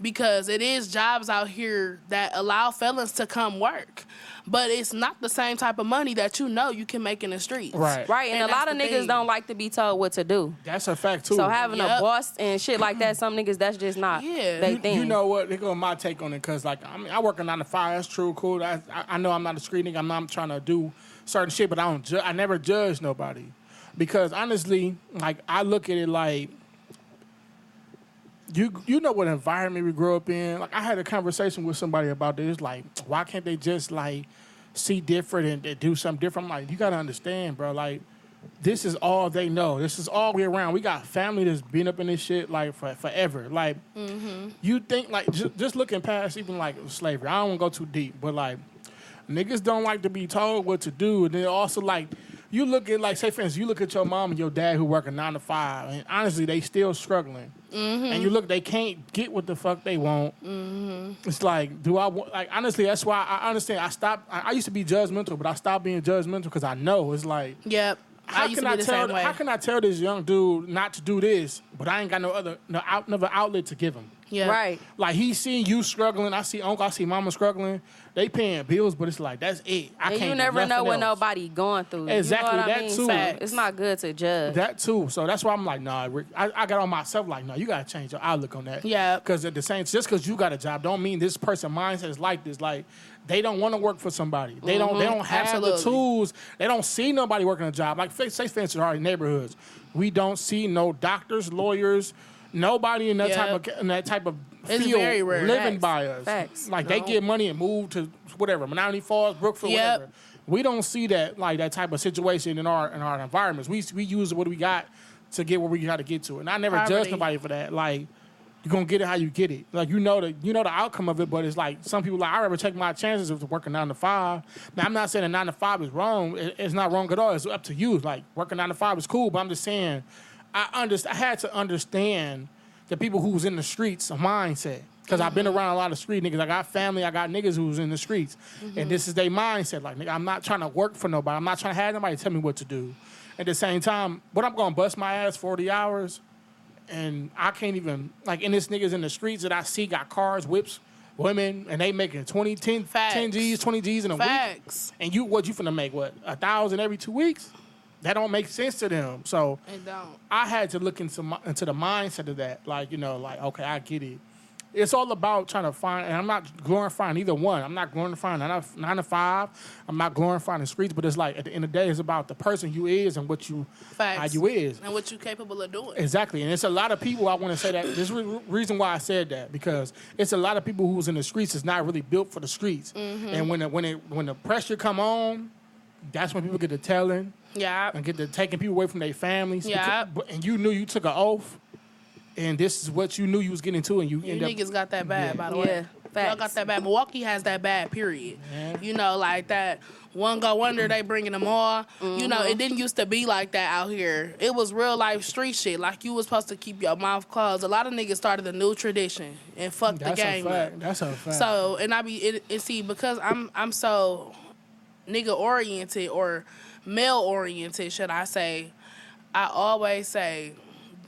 because it is jobs out here that allow felons to come work, but it's not the same type of money that you know you can make in the streets. Right. Right, and, And a lot of niggas thing. don't like to be told what to do. That's a fact too. So having Yep. a boss and shit like that, some niggas that's just not Yeah. they you, thing. you know what? They go my take on it because like I mean I work a nine to five. That's true, cool. I, I, I know I'm not a street nigga. I'm not trying to do certain shit, but I don't. Ju- I never judge nobody because honestly, like I look at it like you you know what environment we grew up in. Like I had a conversation with somebody about this. Like why can't they just like see different and, do something different? I'm like you gotta understand, bro. Like this is all they know. This is all we around. We got family that's been up in this shit like for forever. Like mm-hmm. you think like just, just looking past even like slavery. I don't want to go too deep, but like niggas don't like to be told what to do, and then also like you look at like say for instance, you look at your mom and your dad who work a nine to five, and honestly they still struggling. And you look, they can't get what the fuck they want. It's like, do I want? Like honestly, that's why I understand. I stopped. I, I used to be judgmental, but I stopped being judgmental because I know it's like. Yep. How I can I tell? How can I tell this young dude not to do this, but I ain't got no other, no out, another outlet to give him? Yeah. Right. Like he seen you struggling, I see uncle, I see mama struggling. They paying bills, but it's like that's it. I and can't. you never know what else. nobody going through. Exactly, You know what that I mean? too. So it's not good to judge. That too. So that's why I'm like, nah. Rick, I, I got on myself like, no, you gotta change your outlook on that. Yeah. Because at the same, just because you got a job, don't mean this person mindset is like this. Like they don't want to work for somebody. They don't. They mm-hmm. don't have the tools. They don't see nobody working a job. Like say, for instance, our neighborhoods, we don't see no doctors, lawyers, nobody in that type of in that type of It's field living Facts. by us. Facts. Like they get money and move to whatever, Menomonee Falls, Brookfield, Yep. whatever. We don't see that like that type of situation in our in our environments. We we use what we got to get where we got to get to, and I never judge Poverty. nobody for that. Like you're gonna get it how you get it. Like you know the you know the outcome of it, but it's like some people like I rather take my chances of working nine to five. Now I'm not saying that nine to five is wrong. It- it's not wrong at all. It's up to you. Like working nine to five is cool, but I'm just saying I understand. I had to understand the people who was in the streets mindset. Because I've been mm-hmm. around a lot of street niggas. I got family, I got niggas who's in the streets. And mm-hmm. this is their mindset. Like, nigga, I'm not trying to work for nobody. I'm not trying to have nobody tell me what to do. At the same time, what I'm gonna bust my ass 40 hours and I can't even like and this niggas in the streets that I see got cars, whips, women, and they making 20, 10, Facts. 10 G's, 20 G's in a week. Facts. And you what you finna make what? A thousand every two weeks? That don't make sense to them. So It don't. I had to look into my, into the mindset of that. Like, you know, like, okay, I get it. It's all about trying to find, and I'm not glorifying either one. I'm not glorifying nine to, nine to five. I'm not glorifying the streets, but it's like at the end of the day, it's about the person you is and what you, Facts. how you is. And what you capable of doing. Exactly, and it's a lot of people. I want to say that. This re- reason why I said that because it's a lot of people who's in the streets is not really built for the streets. Mm-hmm. And when when it when the pressure come on, that's when people get to telling Yeah. and get to taking people away from their families. Yeah. And you knew you took an oath, and this is what you knew you was getting to, and you, You end up. niggas got that bad, Yeah. by the way. Yeah, way. Y'all got that bad. Milwaukee has that bad, period. Yeah. You know, like that one go wonder they bringing them all. You know, Mm-hmm. it didn't used to be like that out here. It was real life street shit. Like you was supposed to keep your mouth closed. A lot of niggas started a new tradition and fucked the That's a game up. fact. That's a fact. So and I be it, it see because I'm I'm so nigga oriented or male oriented, should I say? I always say,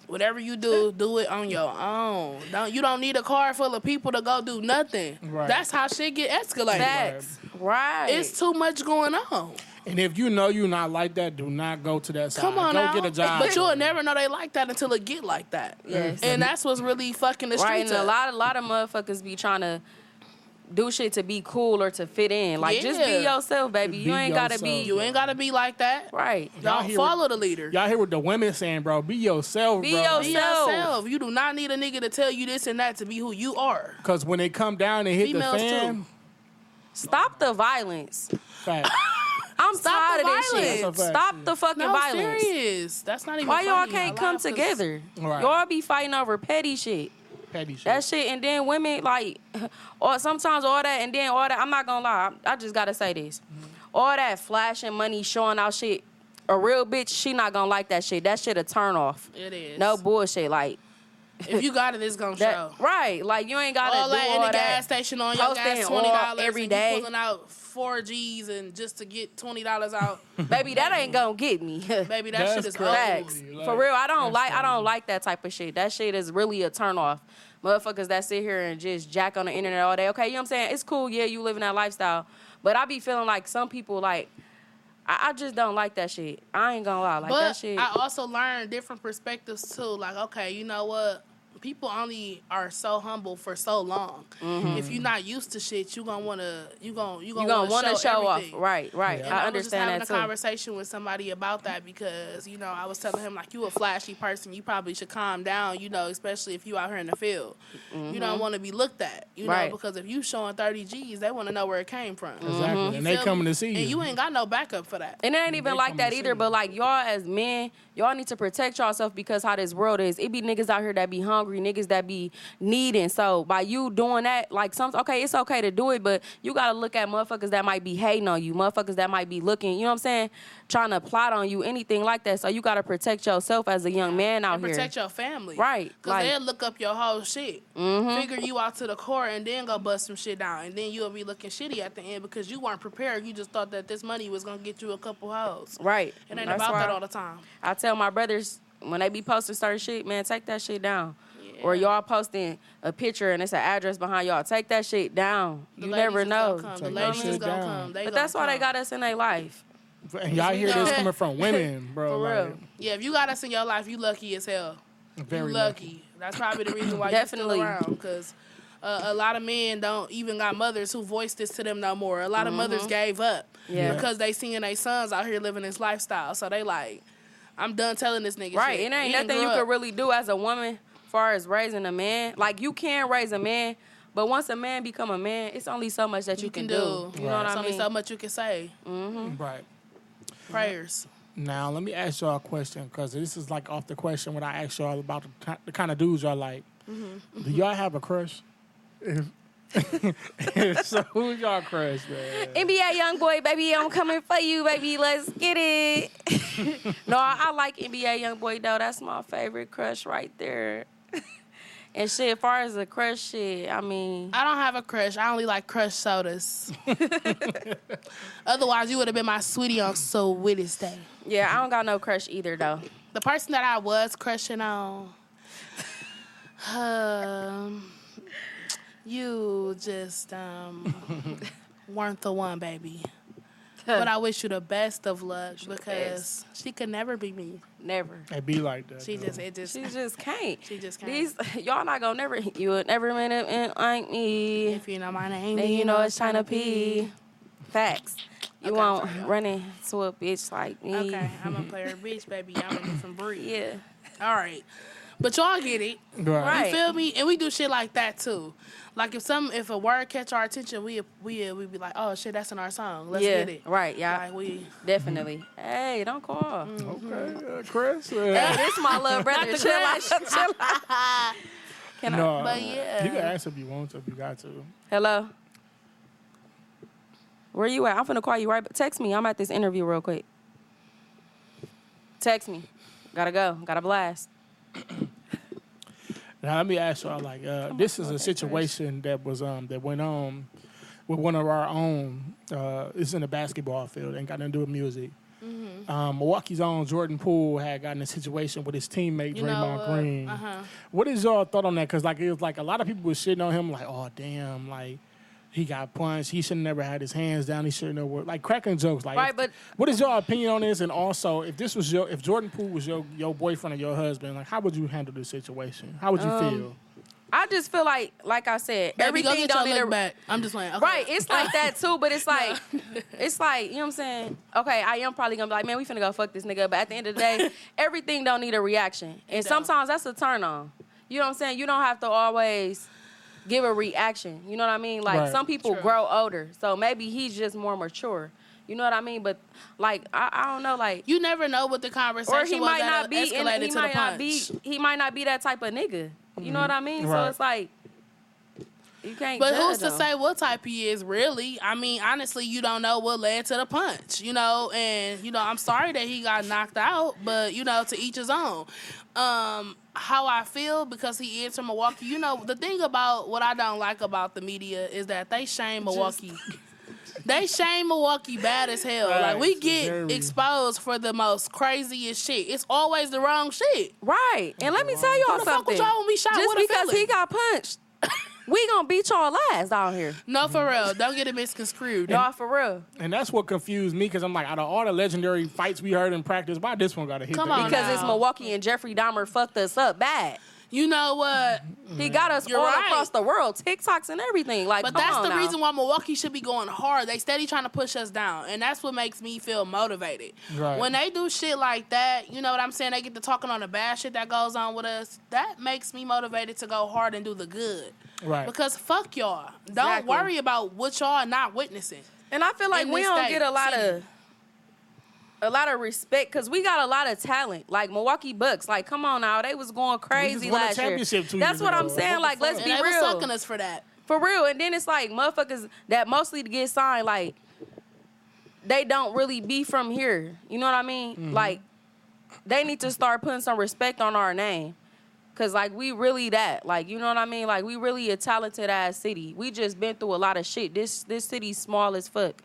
whatever you do, do it on your own. Don't you don't need a car full of people to go do nothing. Right. That's how shit get escalated. Facts. Right. It's too much going on. and if you know you're not like that, do not go to that side. Come on go now. get a job. But you'll never know they like that until it get like that. Yes. And that's what's really fucking the right. streets And a lot, a lot of motherfuckers be trying to do shit to be cool or to fit in. Like just be yourself, baby. Be you ain't gotta be yourself. You ain't gotta be like that. right. Y'all Don't hear- follow the leader. Y'all hear what the women saying, bro? Be yourself, Be bro. yourself. Be yourself. You do not need a nigga to tell you this and that to be who you are. Because when they come down and hit Females, the fan, too. Stop the violence. fact. *laughs* I'm Stop tired of this shit. violence. That's a fact, Stop yeah. the fucking No, violence. serious. That's not even. Why y'all can't I come together? Right. Y'all be fighting over petty shit. Petty shit. That shit, and then women like, *laughs* or sometimes all that, and then all that. I'm not gonna lie, I I just gotta say this: mm-hmm. all that flashing money, showing out shit. A real bitch, she not gonna like that shit. That shit a turn off. It is. No bullshit. Like, If you got it, it's gonna *laughs* that, show. right. Like you ain't gotta All do that in the that. gas station on your Posting gas twenty dollars every and day. You pulling out four G's and just to get twenty dollars out. *laughs* Baby, that ain't mm-hmm. gonna get me. Baby, that That's shit is crazy. Facts. Like, For real, I don't that's like I don't like that type of shit. That shit is really a turn off. Motherfuckers that sit here and just jack on the internet all day. Okay, you know what I'm saying? It's cool, yeah, you living that lifestyle. But I be feeling like some people like I, I just don't like that shit. I ain't gonna lie. Like that But shit. I also learned different perspectives too. Like, okay, you know what? People only are so humble for so long. If you're not used to shit, you gonna wanna you gonna you Mm-hmm. you gonna, gonna want to show, off. everything. Right, right. Yeah. And I I, was just having that a too. conversation with somebody about that because you know I was telling him like you a flashy person, you probably should calm down. You know, especially if you out here in the field, you don't want to be looked at. You Mm-hmm. Right. know, because if you showing thirty G's, they want to know where it came from. Exactly. Mm-hmm. And they coming to see you. and you ain't got no backup for that. And it ain't even like that either. But like y'all as men, y'all need to protect yourself because how this world is. It be niggas out here that be hungry, niggas that be needing. So by you doing that, like some okay, it's okay to do it, but you gotta look at motherfuckers that might be hating on you, motherfuckers that might be looking, you know what I'm saying, trying to plot on you, anything like that. So you gotta protect yourself as a young man out and here. protect your family. Right, Because like- they'll look up your whole shit, mm-hmm. figure you out to the core, and then go bust some shit down. And then you'll be looking shitty at the end because you weren't prepared. You just thought that this money was going to get you a couple hoes. right. It ain't That's about that all the time. I tell my brothers when they be posting certain shit, man, take that shit down. Yeah. Or y'all posting a picture and it's an address behind y'all. Take that shit down. The you ladies never is know. Gonna come. Take The ladies is going to come. They But that's gonna why they got us in their life. and y'all hear this *laughs* coming from women, bro. For like, real. Yeah, if you got us in your life, you lucky as hell. Very you lucky. That's probably the reason why you're Definitely. still around. Because uh, a lot of men don't even got mothers who voice this to them no more. A lot of mothers gave up Mm-hmm. Yeah. because they seeing their sons out here living this lifestyle. So they like, I'm done telling this nigga Right. shit. It ain't He nothing you grew can really do as a woman far as raising a man. Like you can raise a man, but once a man become a man, it's only so much that you, You can do. do. You know what There's I only mean? so much you can say. Right. Prayers. Now let me ask y'all a question because this is like off the question when I ask y'all about the, the kind of dudes y'all like. Mm-hmm. Do y'all have a crush? If, *laughs* so who's y'all crush, man? NBA YoungBoy, baby, I'm coming for you, baby. Let's get it. *laughs* no, I, I like NBA YoungBoy though. That's my favorite crush right there. *laughs* and shit, as far as the crush shit, I mean, I don't have a crush. I only like crush sodas. Otherwise, you would have been my sweetie on Sweetest Day. yeah, I don't got no crush either though. The person that I was crushing on, *sighs* um, you just um, *laughs* weren't the one, baby. But I wish you the best of luck because she could never be me. Never. It be like that. She though. just, it just, She just can't. She just can't. These *laughs* y'all not gonna never. You would never minute and like me. if you know my name, Then you know it's China P. Facts. You Okay, won't I'm sorry. run into a bitch like me. Okay, I'm a player *laughs* bitch, baby. I'm a different breed. Yeah. All right. But y'all get it. Right. Right. You feel me? And we do shit like that too. Like if some if a word catch our attention, we we we be like, oh shit, that's in our song. Let's yeah. get it. Right. Yeah. Like we Definitely. Hey, don't call. Okay, uh, Chris. uh, Hey, this my little *laughs* brother. *laughs* Chill out. Chill *laughs* out. Can I? But yeah. you can ask if you want to. If you got to. Hello. Where you at? I'm finna call you right. But text me. I'm at this interview real quick. Text me. Gotta go. Gotta blast. Now let me ask y'all, like, uh, this is a situation that was um that went on with one of our own. Uh, it's in the basketball field, ain't got nothing to do with music. Mm-hmm. Um, Milwaukee's own Jordan Poole had gotten a situation with his teammate You know, Draymond uh, Green. uh-huh. What is y'all thought on that? Because like it was like a lot of people were shitting on him, like, oh damn, like he got punched. He should have never had his hands down. He should have never like cracking jokes. Like, Right, but- what is your opinion on this? And also, if this was your, if Jordan Poole was your your boyfriend or your husband, like how would you handle this situation? How would you Um, feel? I just feel like, like I said, Baby, go everything get don't your need back. I'm just playing. Okay. Right, it's like that too, but it's *laughs* like, it's like, you know what I'm saying? Okay, I am probably gonna be like, man, we finna go fuck this nigga, but at the end of the day, *laughs* everything don't need a reaction. And don't. sometimes that's a turn on. You know what I'm saying? You don't have to always give a reaction. You know what I mean? Like Right. some people True. grow older, so maybe he's just more mature. You know what I mean? But like, I, I don't know, like, You never know what the conversation or he was might that not be, and he might the not punch. be, he might not be that type of nigga. You know mm-hmm. what I mean? So it's like, You can't. But judge who's to say what type he is, really? I mean, honestly, you don't know what led to the punch, you know? And, you know, I'm sorry that he got knocked out, but, you know, to each his own. Um, how I feel because he is from Milwaukee, you know, the thing about what I don't like about the media is that they shame Milwaukee. they shame Milwaukee bad as hell. like, we get very. exposed for the most craziest shit. It's always the wrong shit. Right. And let me tell y'all Who the fuck something. was y'all when we shot Just with a because he got punched, we gonna beat y'all ass out here. No, for real. Don't get it misconstrued. Y'all for real. And that's what confused me because I'm like, out of all the legendary fights we heard in practice, why this one got to hit? Come on Because now. it's Milwaukee and Jeffrey Dahmer fucked us up bad. You know what? He got us You're all right. across the world, TikToks and everything. Like, But that's the now. reason why Milwaukee should be going hard. They steady trying to push us down, and that's what makes me feel motivated. Right. When they do shit like that, you know what I'm saying? They get to talking on the bad shit that goes on with us. That makes me motivated to go hard and do the good. Right. Because fuck y'all. Don't Exactly. worry about what y'all are not witnessing. And I feel like we don't state, get a lot city. of a lot of respect because we got a lot of talent. Like Milwaukee Bucks, like come on now, they was going crazy won a last year. two That's years what ago. I'm saying. What Like, let's fuck? be And they was sucking us for that. For real. And then it's like motherfuckers that mostly get signed, like they don't really be from here. You know what I mean? Mm-hmm. Like they need to start putting some respect on our name. Cause like we really that. Like, you know what I mean? Like we really a talented ass city. We just been through a lot of shit. This this city's small as fuck.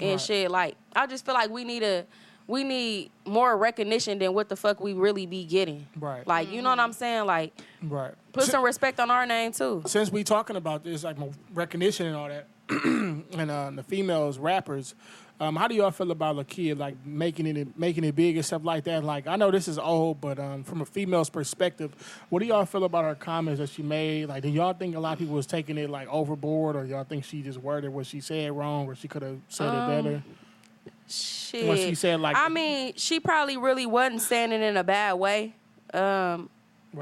And Right. shit. Like, I just feel like we need a we need more recognition than what the fuck we really be getting. Right. Like, you know what I'm saying? Like, Right. put some respect on our name too. since we talking about this, like recognition and all that, *clears throat* and uh, the females rappers, um, how do y'all feel about Lakeyah like making it making it big and stuff like that? Like I know this is old, but um, from a female's perspective, what do y'all feel about her comments that she made? Like, do y'all think a lot of people was taking it like overboard, or y'all think she just worded what she said wrong, or she could have said Um, it better? Shit. When she said, like- I mean, she probably really wasn't saying it in a bad way. Um,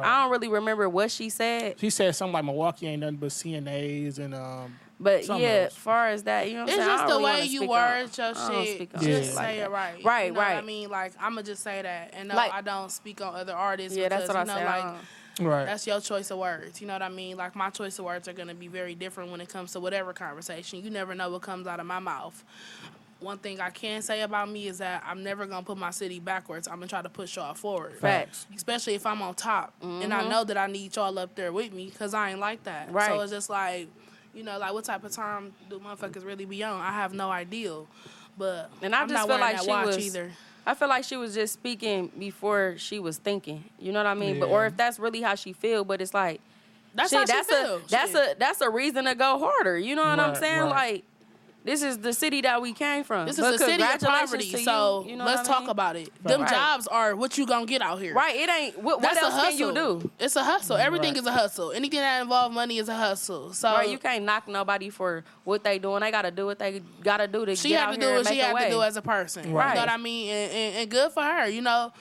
I don't really remember what she said, She said something like Milwaukee ain't nothing but CNAs and um. But Something yeah, as far as that, you know what I'm It's saying? I just don't the really way you speak word on- your shit. Just shit say like it that. right. Right, you know What I mean, like I'm gonna just say that, and no, Like- I don't speak on other artists. Yeah, that's because, what I you know, said. Like Right. that's your choice of words. You know what I mean? Like my choice of words are gonna be very different when it comes to whatever conversation. You never know what comes out of my mouth. One thing I can say about me is that I'm never gonna put my city backwards. I'm gonna try to push y'all forward. Facts. Especially if I'm on top, and I know that I need y'all up there with me, cause I ain't like that. Mm-hmm. Right. So it's just like, you know, like what type of time do motherfuckers really be on? I have no idea, but And I I'm just not feel wearing like that she watch was. either. I feel like she was just speaking before she was thinking. You know what I mean? But or if that's really how she feel, but it's like That's shit, how she that's feel. a that's Shit. a that's a reason to go harder. You know what I'm saying? right. Like this is the city that we came from. This is But a city of congratulations poverty, to you, so you know let's what I talk mean? about it. Them Right. jobs are what you gonna get out here. Right, it ain't. What, what That's a else hustle. can you do? It's a hustle. Everything Right. is a hustle. Anything that involves money is a hustle. So Right, you can't knock nobody for what they doing. They gotta do what they gotta do to she get had out to here do and what she make a had way. to do as a person. Right. You know what I mean? And, and, and good for her. You know,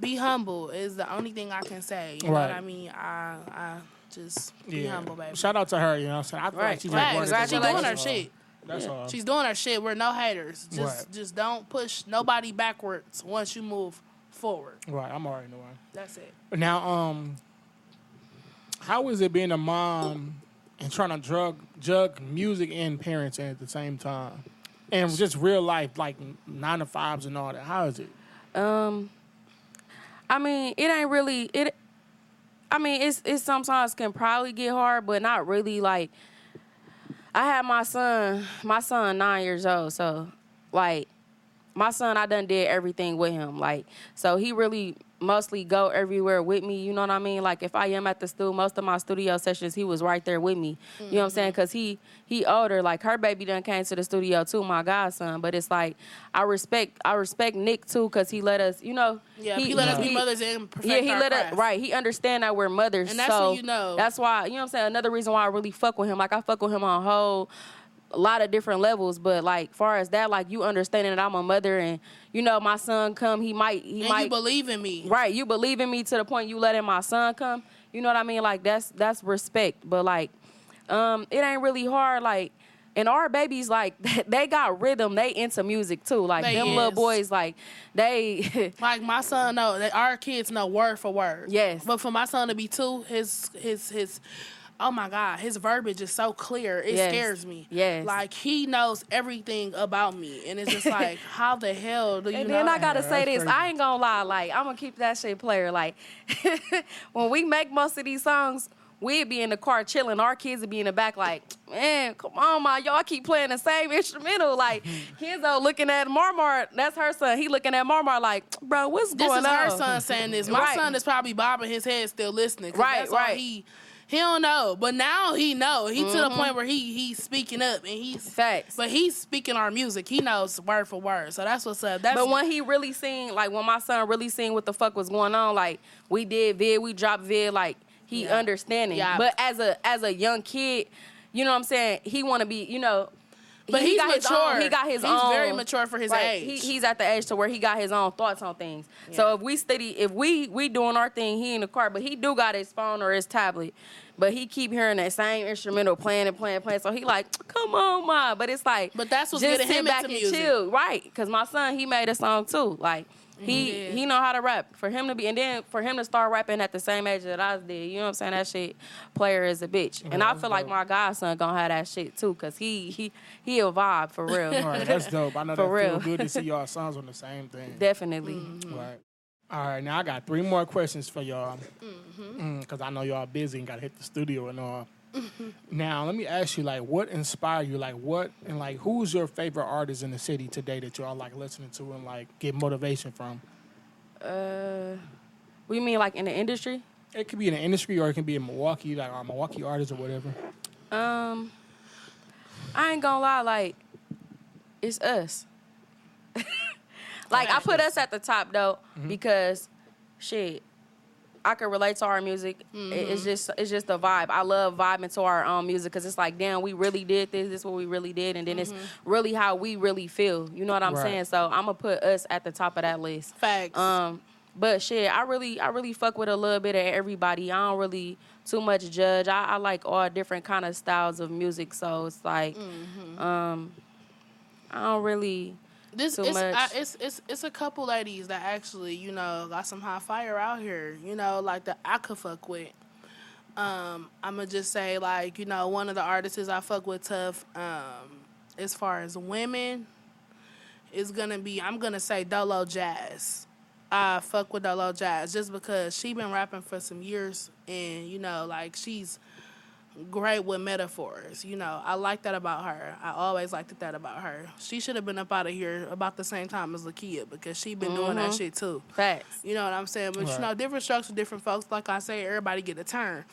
be humble is the only thing I can say. You know what I mean? I I just be Yeah. humble, baby. Shout out to her. You know what I'm saying? I feel Right. like she's Right. like Facts. She doing her shit. That's all. She's doing her shit. We're no haters. Just Right. just don't push nobody backwards once you move forward. right. I'm already knowing. That's it. Now, um, how is it being a mom and trying to drug jug music and parenting at the same time, and just real life like nine to fives and all that? How is it? Um, I mean, it ain't really it. I mean, it's it sometimes can probably get hard, but not really. Like, I had my son. My son nine years old, so like, my son, I done did everything with him. Like, so he really mostly go everywhere with me. You know what I mean? Like, if I am at the studio, most of my studio sessions, he was right there with me. You know what I'm mm-hmm. saying? Cause he he older. Like her baby done came to the studio too, my godson. But it's like I respect I respect Nick too, cause he let us. You know. Yeah, he, let us be mothers and Yeah, he let us right. He understand that we're mothers, And that's so you know. That's why you know what I'm saying. Another reason why I really fuck with him, like I fuck with him on whole a lot of different levels. But like far as that, like you understanding that I'm a mother, and you know my son come, he might he And might you believe in me. right. You believe in me to the point you letting my son come. You know what I mean? Like that's that's respect. But like, um, it ain't really hard. Like. And our babies, like *laughs* they got rhythm, they into music too. Like They them little boys, like they *laughs* Like my son know that our kids know word for word. Yes. But for my son to be two, his his his oh my god, his verbiage is so clear. It Yes. scares me. Yes. like he knows everything about me, and it's just like, *laughs* how the hell do you know? And know? then I gotta Yeah, say this, crazy. I ain't gonna lie, like I'm gonna keep that shit player. Like *laughs* when we make most of these songs, we'd be in the car chilling. Our kids would be in the back, like, man, come on, my y'all keep playing the same *laughs* instrumental. Like Kenzo looking at Marmar, that's her son. He looking at Marmar, like, bro, what's this going is on? her son saying this. My Right. son is probably bobbing his head, still listening. Right, that's all right. He he don't know, but now he know. He to the Mm-hmm. point where he he's speaking up and he's Facts. But he's speaking our music. He knows word for word. So that's what's up. That's But when he really seen, like when my son really seen what the fuck was going on, like we did vid, we dropped vid, like he Yeah. understanding. Yeah. But as a as a young kid, you know what I'm saying? He want to be, you know. But he he's got his mature. own- he got his He's own. very mature for his age. He, he's at the age to where he got his own thoughts on things. So if we study, if we we doing our thing, he in the car, but he do got his phone or his tablet. But he keep hearing that same instrumental playing and playing, and playing. So he like, come on, ma. But it's like, But that's what's just getting sit him back into and music. chill, right? Because my son, he made a song too. Like mm-hmm. he Yeah. he know how to rap. For him to be, and then for him to start rapping at the same age that I did, you know what I'm saying? That shit, player is a bitch. And I that's feel like my godson gonna have that shit too, cause he he he a vibe for real. All right, that's dope. I know For that real. feel good to see *laughs* y'all sons on the same thing. Definitely. Mm-hmm. Right. All right, now I got three more questions for y'all. Mm-hmm. Because I know y'all busy and got to hit the studio and all. now, let me ask you, like, what inspired you? Like, what and like, who's your favorite artist in the city today that y'all like listening to and like get motivation from? Uh, we mean like in the industry? It could be in the industry or it can be in Milwaukee, like our Milwaukee artists or whatever. Um, I ain't gonna lie, like it's us. Like I put us at the top though because shit, I can relate to our music. It- It's just it's just a vibe. I love vibing to our own music because it's like, damn, we really did this. This is what we really did, and then it's really how we really feel. You know what I'm Right. saying? So I'm gonna put us at the top of that list. Facts. Um, but shit, I really, I really fuck with a little bit of everybody. I don't really too much judge. I, I like all different kind of styles of music. So it's like, um, I don't really. This too it's, much. I, it's it's it's a couple ladies that actually you know got some hot fire out here. You know, like that I could fuck with. Um, I'm gonna just say like you know one of the artists I fuck with tough. Um, as far as women, is gonna be I'm gonna say Dolo Jazz. I fuck with Dolo Jazz just because she been rapping for some years and you know like she's great with metaphors. You know, I like that about her. I always liked that about her. She should have been up out of here about the same time as Lakeyah because she been doing that mm-hmm. shit too. Facts. You know what I'm saying? But Right. you know, different strokes for different folks. Like I say, everybody get a turn.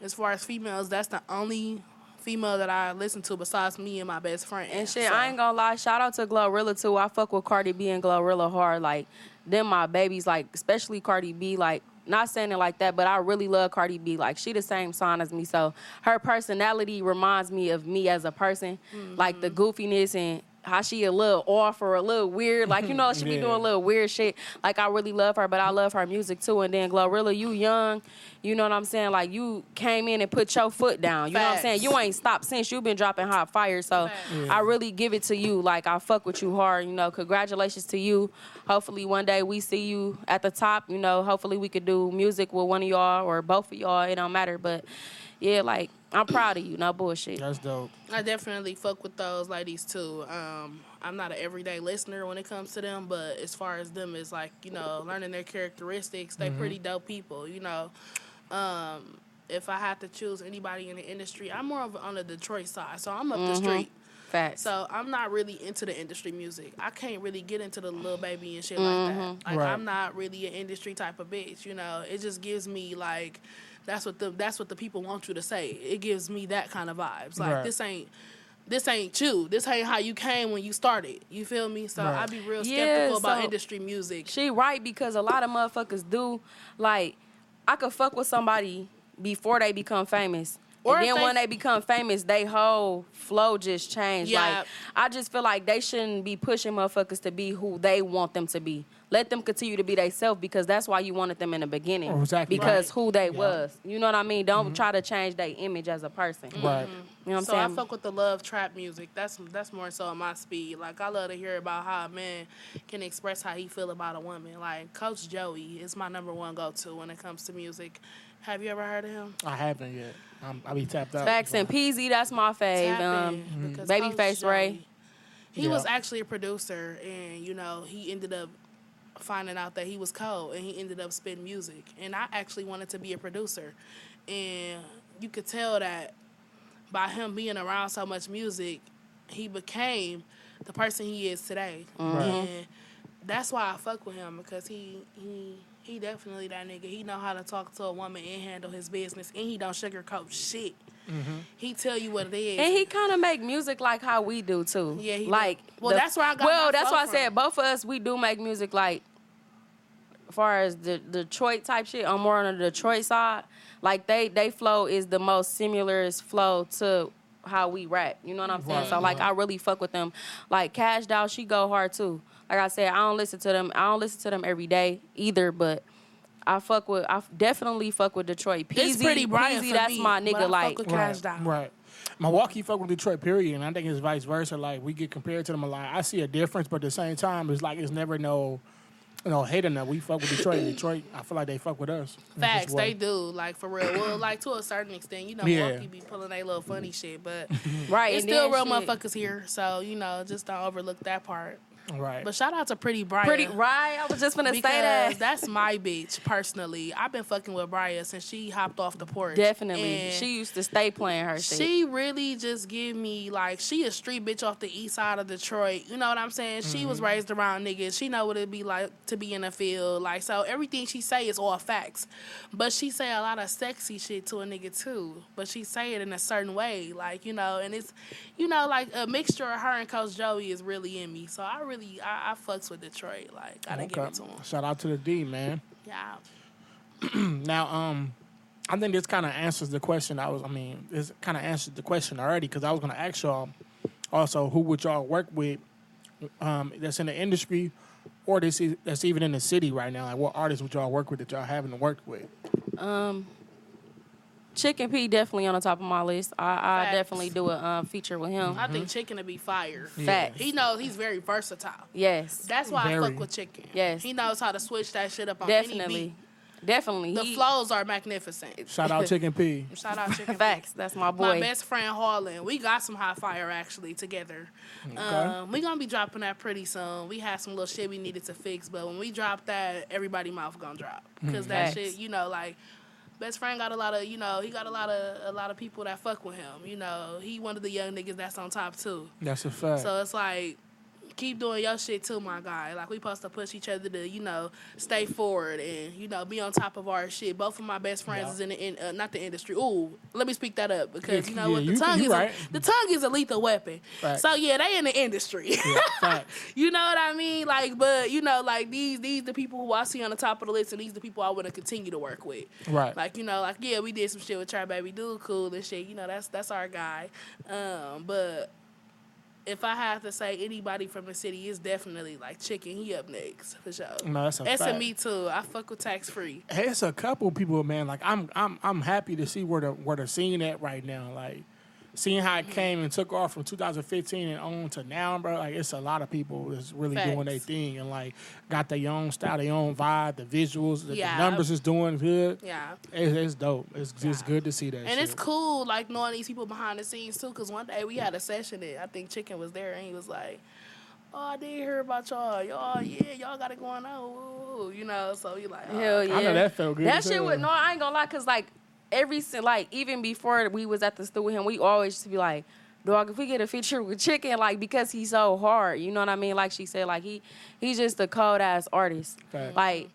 As far as females, that's the only female that I listen to besides me and my best friend. And shit, So- I ain't gonna lie. Shout out to Glorilla too. I fuck with Cardi B and Glorilla hard. Like them, my babies. Like especially Cardi B. Like not saying it like that, but I really love Cardi B. Like she the same sign as me, so her personality reminds me of me as a person. Like the goofiness and how she a little off or a little weird. Like you know she be Yeah. doing a little weird shit. Like I really love her, but I love her music too. And then Glorilla, you young, you know what I'm saying? Like you came in and put your foot down. You know what I'm saying? You ain't stopped since you been dropping hot fire. So Facts. I really give it to you. Like I fuck with you hard. You know, congratulations to you. Hopefully one day we see you at the top. You know, hopefully we could do music with one of y'all or both of y'all. It don't matter. But yeah, like I'm proud of you. No bullshit. That's dope. I definitely fuck with those ladies too. Um, I'm not an everyday listener when it comes to them, but as far as them, it's like you know, learning their characteristics. They pretty dope people, you know. Um, if I had to choose anybody in the industry, I'm more of on the Detroit side, so I'm up the street. Facts. So I'm not really into the industry music. I can't really get into the little baby and shit like that. Like Right. I'm not really an industry type of bitch. You know, it just gives me like that's what the that's what the people want you to say. It gives me that kind of vibes. Like Right. this ain't this ain't you. This ain't how you came when you started. You feel me? So Right. I be real Yeah, skeptical about industry music. She right because a lot of motherfuckers do like I could fuck with somebody before they become famous. Or and then they- when they become famous, they whole flow just changed. Yeah. Like I just feel like they shouldn't be pushing motherfuckers to be who they want them to be. Let them continue to be themselves because that's why you wanted them in the beginning. Oh, exactly. Because Right. who they Yeah. Mm-hmm. was. You know what I mean? Don't try to change their image as a person. Right. You know what I'm so saying? I fuck with the love trap music. That's that's more so my speed. Like I love to hear about how a man can express how he feel about a woman. Like Coach Joey is my number one go to when it comes to music, Have you ever heard of him? I haven't yet. I'm, I be tapped out. Facts and Peezy, that's my fave. Tap Um, in, because Babyface Coach Ray. Joey, He Yeah. was actually a producer, and you know he ended up finding out that he was cold, and he ended up spitting music. And I actually wanted to be a producer, and you could tell that by him being around so much music, he became the person he is today. And that's why I fuck with him because he he he definitely that nigga. He know how to talk to a woman and handle his business, and he don't sugarcoat shit. Mm-hmm. He tell you what it is. And he kind of make music like how we do too. Yeah, he do. like Well, that's where I got Well, my that's why I said both of us we do make music like, as far as the Detroit type shit. I'm more on the Detroit side. Like they they flow is the most similar flow to how we rap. You know what I'm saying? Right, so like right. I really fuck with them. Like Kash Doll, she go hard too. Like I said, I don't listen to them. I don't listen to them every day either, but. I fuck with. I definitely fuck with Detroit. Peezy, It's pretty Brian Peasy, for that's me, my but I nigga. fuck Like, with Kash Doll. Right. Milwaukee fuck with Detroit, period, and I think it's vice versa. Like we get compared to them a lot. I see a difference, but at the same time, it's like it's never no, you know, hating that we fuck with Detroit. Detroit, I feel like they fuck with us. Facts, they do. Like for real. Well, like to a certain extent, you know, Yeah. Milwaukee be pulling their little funny shit, but right? it's still real shit. motherfuckers here. So you know, just don't overlook that part. Right. But shout out to Pretty Brian. Pretty right. I was just gonna say that. that's my bitch personally. I've been fucking with Brian since she hopped off the porch. Definitely, And she used to stay playing her shit. She really just give me like she a street bitch off the east side of Detroit. You know what I'm saying? She Mm-hmm. was raised around niggas. She know what it'd be like to be in the field. Like so everything she say is all facts. But she say a lot of sexy shit to a nigga too. But she say it in a certain way. Like, you know, and it's you know, like a mixture of her and Coach Joey is really in me. So I really I, I fucks with Detroit. Like gotta give it to him. Shout out to the D man. Yeah. *clears throat* Now, um, I think this kind of answers the question. I was, I mean, this kind of answered the question already because I was going to ask y'all also who would y'all work with um, that's in the industry or this is, that's even in the city right now. Like, what artists would y'all work with that y'all haven't worked with? Chicken P definitely on the top of my list. I, I definitely do a um, feature with him. I think Chicken to be fire. Facts. He knows he's very versatile. Yes, That's why I Very. fuck with Chicken. Yes. He knows how to switch that shit up on any definitely, beat. definitely. The He- flows are magnificent. Shout out Chicken P. *laughs* Shout out Chicken. Facts. That's my boy. My best friend Harlan. We got some hot fire actually together. Um, we gonna be dropping that pretty soon. We had some little shit we needed to fix, but when we drop that, everybody mouth gonna drop because that Facts. shit, you know, like. Best friend got a lot of, you know, he got a lot of a lot of people that fuck with him. You know, he one of the young niggas that's on top too. That's a fact. So it's like, keep doing your shit too, my guy. Like we supposed to push each other to, you know, stay forward and you know be on top of our shit. Both of my best friends Yeah. is in the in, uh, not the industry. Ooh, let me speak that up because you know Yeah, what the you- tongue you is. right. A, the tongue is a lethal weapon. So yeah, they in the industry. *laughs* you know what I mean? Like, but you know, like these these the people who I see on the top of the list, and these the people I want to continue to work with. Right. Like you know, like yeah, we did some shit with Try Baby Dude, cool and shit. You know, that's that's our guy. Um, but if I have to say anybody from the city, it's definitely like Chicken. He up next for sure. No, that's a fact. SME too. I fuck with tax free. Hey, it's a couple people, man. Like I'm, I'm, I'm happy to see where the where the scene at right now. Like seeing how it mm-hmm. came and took off from 2015 and on to now, bro. Like it's a lot of people that's really doing their thing and like got their own style, their own vibe. The visuals, the, the numbers is doing good. Yeah. It's, it's dope. It's just Yeah. good to see that. And it's cool, like knowing these people behind the scenes too. Cause one day we had a session and I think Chicken was there and he was like, "Oh, I did hear about y'all. Y'all, yeah, y'all got it going on, Woo," you know." So you like, oh. Hell yeah. I know that felt good That as shit hell. was no, I ain't gonna lie, cause like every si- like even before we was at the studio with him, we always used to be like, dog, if we get a feature with Chicken, like because he's so hard, you know what I mean? Like she said, like he he's just a cold ass artist. Fact. Like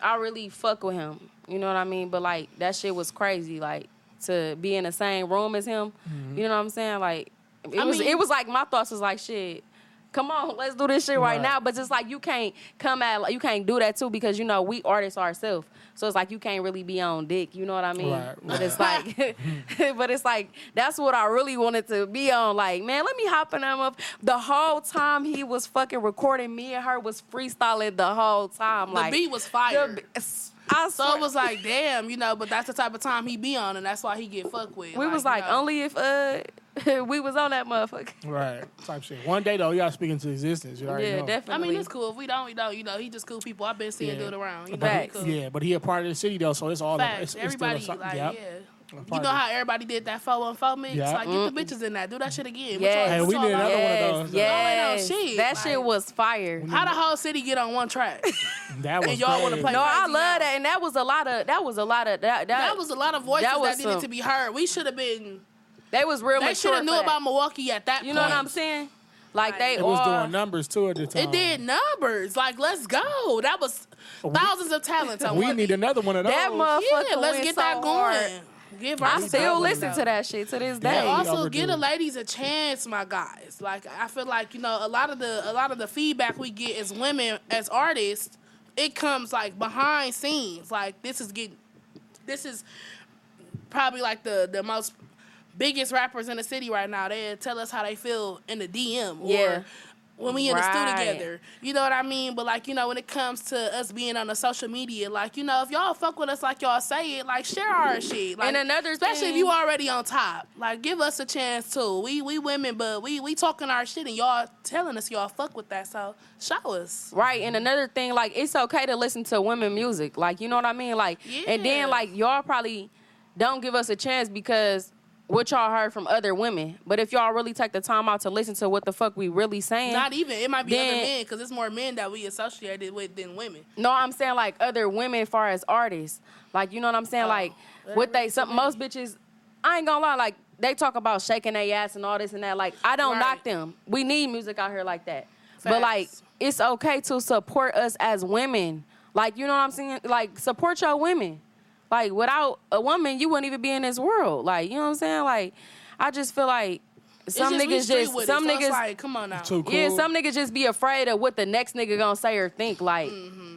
I really fuck with him, you know what I mean? But like that shit was crazy, like to be in the same room as him, mm-hmm. you know what I'm saying? Like it I was mean- it was like my thoughts was like shit. Come on, let's do this shit right, Right. now. But just like you can't come at like you can't do that too because you know we artists ourselves. So it's like you can't really be on dick. You know what I mean? Right, But it's like, *laughs* but it's like that's what I really wanted to be on. Like, man, let me hop in them up. The whole time he was fucking recording, me and her was freestyling the whole time. the like beat was fire. the- it's- I So swear. it was like, damn, you know, but that's the type of time he be on, and that's why he get fucked with. we was you like, know. only if uh *laughs* we was on that motherfucker. Right. Type shit. One day though, y'all speak into existence. You already Yeah, know. I definitely. mean, it's cool. If we don't, we don't. You know, he just cool people. I've been seeing Yeah. do it around. You know, cool. Yeah, but he a part of the city though, so it's all Facts. it's, it's everybody, still like, yep. yeah. You know how everybody did that 414 mix? Yeah. Like, get the bitches in that. Do that shit again. What Yes. y'all- Hey, we y'all did like? another one of yes, those. yes. Y'all ain't no shit. That shit was fire. How the whole city get on one track? *laughs* that was and y'all wanna play- No, I love now. that, and that was a lot of that was a lot of that. That, that was a lot of voices that that, needed some- to be heard. We should have been. They was real They should have knew about Milwaukee at that You point. know what I'm saying? Like they It was all doing numbers too at the time. It did numbers. Like, let's go. That was thousands of talents. on *laughs* We need another one of those. that motherfucker. Yeah, let's went get so that hard. going. Give I Versatile still one listen to that shit to this day. we also overdue. give the ladies a chance, my guys. Like I feel like you know a lot of the a lot of the feedback we get as women as artists, it comes like behind scenes. Like this is getting, this is probably like the the most biggest rappers in the city right now. They tell us how they feel in the DM or Yeah. when we in the studio together. You know what I mean? But like, you know, when it comes to us being on the social media, like, you know, if y'all fuck with us like y'all say it, like share our shit. Like, And another especially if you already on top. Like give us a chance too. We we women, but we we talking our shit and y'all telling us y'all fuck with that. So show us. Right, and another thing, like it's okay to listen to women music, like you know what I mean, like, and then like y'all probably don't give us a chance because what y'all heard from other women, but if y'all really take the time out to listen to what the fuck we really saying, Not even it might be Then- other men because it's more men that we associated with than women. no, I'm saying like other women, as far as artists, like you know what I'm saying, Oh, like what they some most bitches, I ain't gonna lie, like they talk about shaking their ass and all this and that, like I don't Right. knock them, we need music out here like that, but like it's okay to support us as women. Like, you know what I'm saying? Like, support your women. Like, without a woman, you wouldn't even be in this world. Like, you know what I'm saying? Like, I just feel like some it's just, niggas just with some it, so niggas it's like come on now. Cool. yeah, some niggas just be afraid of what the next nigga gonna say or think. Like mm-hmm.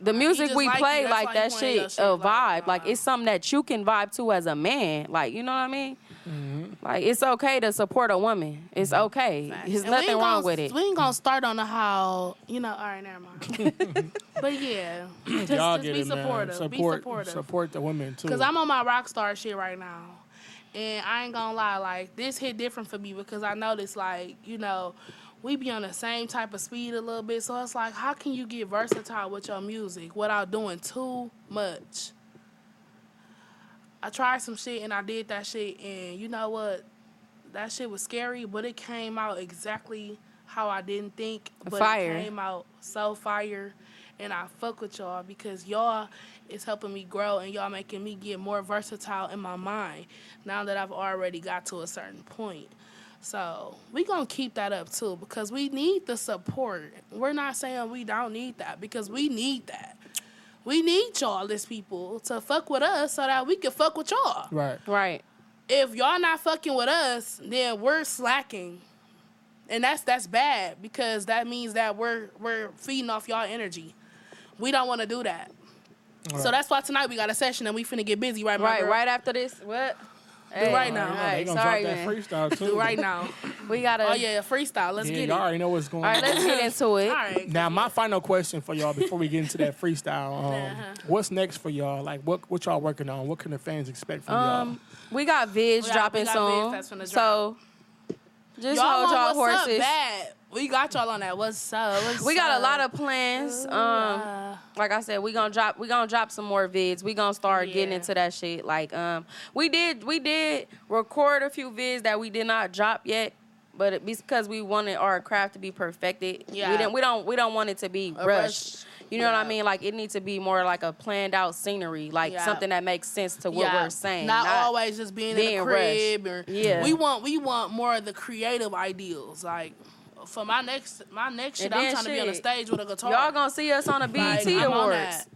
the music we like play, that's like why he that shit, shit, a like, vibe. Like nah. it's something that you can vibe to as a man. Like you know what I mean? Mm-hmm. Like it's okay to support a woman. It's okay. Facts. There's And nothing wrong gonna- with it. We ain't gonna start on the how you know. All right, never mind. *laughs* but yeah, just, Y'all just get be it, man. supportive. Support, be supportive. support the women too. Cause I'm on my rock star shit right now, and I ain't gonna lie, like this hit different for me because I noticed, like you know, we be on the same type of speed a little bit. So it's like, how can you get versatile with your music without doing too much? I tried some shit and I did that shit, and you know what? That shit was scary, but it came out exactly how I didn't think. But Fire. it came out so fire, and I fuck with y'all because y'all is helping me grow and y'all making me get more versatile in my mind now that I've already got to a certain point. So we gonna keep that up too because we need the support. We're not saying we don't need that because we need that. We need y'all as people to fuck with us so that we can fuck with y'all right. Right. if y'all not fucking with us, then we're slacking. And that's that's bad because that means that we're we're feeding off y'all energy. We don't want to do that. So that's why tonight we got a session and we finna get busy right my Right, girl? right after this. What? Hey, *laughs* right now. All they right, gonna sorry, drop man. that freestyle too. Do right now. We gotta. Oh yeah, freestyle. Let's yeah, get it. y'all All already know what's going All on. right, let's get into it. right. Now, my final question for y'all before we get into that freestyle: um, Uh-huh. What's next for y'all? Like, what what y'all working on? What can the fans expect from Um, y'all? we got vids We dropping got soon. vids that's finna so just y'all hold want y'all what's horses. Up. We got y'all on that. What's up? What's We got a lot of plans. Um, Uh, like I said, we gonna drop we gonna drop some more vids. We gonna start getting into that shit. Like um, we did we did record a few vids that we did not drop yet. But it, because we wanted our craft to be perfected, Yeah. we didn't. We don't. We don't want it to be A rushed. rush. You know what I mean? Like it needs to be more like a planned out scenery, like Yeah. something that makes sense to what yeah, we're saying. Not, always just being, in being the crib or Yeah. We want we want more of the creative ideals. Like for my next my next shit, And I'm then trying to be on the stage with a guitar. Y'all gonna see us on the Like, BET I'm Awards.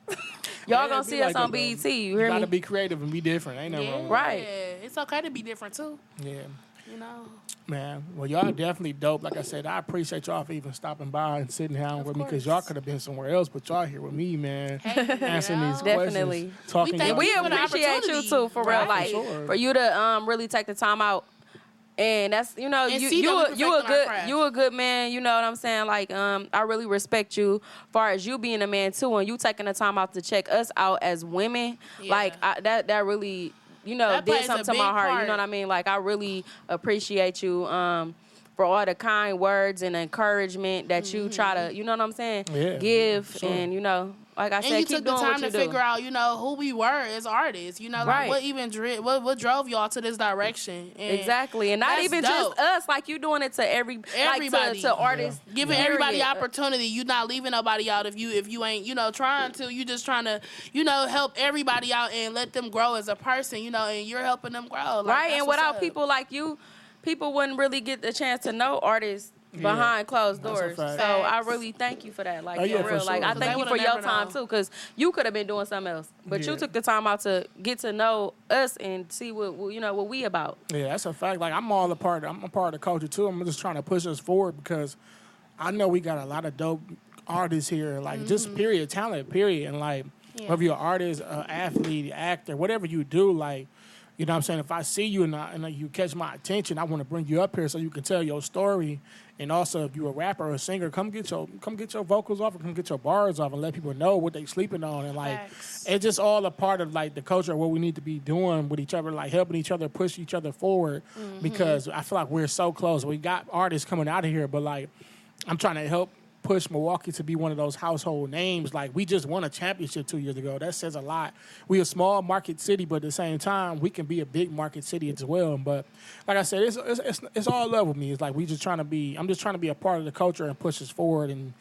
Y'all Yeah, gonna see like us on that, though. *laughs* *laughs* BET. You You hear gotta me? be creative and be different. Ain't nothing Yeah, wrong. Right. It's okay to be different too. Yeah, You know. man. Well, y'all definitely dope. Like I said, I appreciate y'all for even stopping by and sitting down with me because y'all could have been somewhere else, but y'all here with me, man. Hey, Answering these yo. Definitely. questions, talking. We thank y'all- we you for the appreciate you too, for real. Like For sure. for you to um really take the time out and that's you know And you see you a, you a good craft. you a good man. You know what I'm saying? Like um, I really respect you. Far as you being a man too, and you taking the time out to check us out as women. Yeah. Like I, that that really you know did something to my heart. You know what I mean? Like I really appreciate you. Um. For all the kind words and encouragement that you try Mm-hmm. to, you know what I'm saying, Yeah, give, sure. and you know, like I And said, you took the time to do. figure out, you know, who we were as artists. You know, like Right. what even dri- what what drove y'all to this direction. And Exactly, and not even dope. just us. Like you're doing it to every Everybody. like to, to artists, giving period. everybody opportunity. You're not leaving nobody out if you if you ain't you know trying to. You're just trying to you know help everybody out and let them grow as a person. You know, and you're helping them grow. Like, right? And without up. people like you, people wouldn't really get the chance to know artists behind closed doors. So. I really thank you for that. Like Oh, yeah, for for real. Like I thank you for your time known. too, because you could have been doing something else, but you took the time out to get to know us and see what what, you know what we about. Yeah, that's a fact. Like I'm all a part. Of, I'm a part of the culture too. I'm just trying to push us forward because I know we got a lot of dope artists here. Like just mm-hmm. period talent, period. And like Yeah. whether you're an artist, an athlete, actor, whatever you do, like you know what I'm saying. If I see you and, I, and you catch my attention, I want to bring you up here so you can tell your story. And also, if you're a rapper or a singer, come get your come get your vocals off and come get your bars off and let people know what they sleeping on. And like Facts. it's just all a part of like the culture of what we need to be doing with each other, like helping each other push each other forward. Mm-hmm. Because I feel like we're so close. We got artists coming out of here, but like I'm trying to help push Milwaukee to be one of those household names. Like we just won a championship two years ago. That says a lot. We a small market city, but at the same time, we can be a big market city as well. But like I said, it's it's it's, it's all love with me. It's like we just trying to be. I'm just trying to be a part of the culture and push us forward and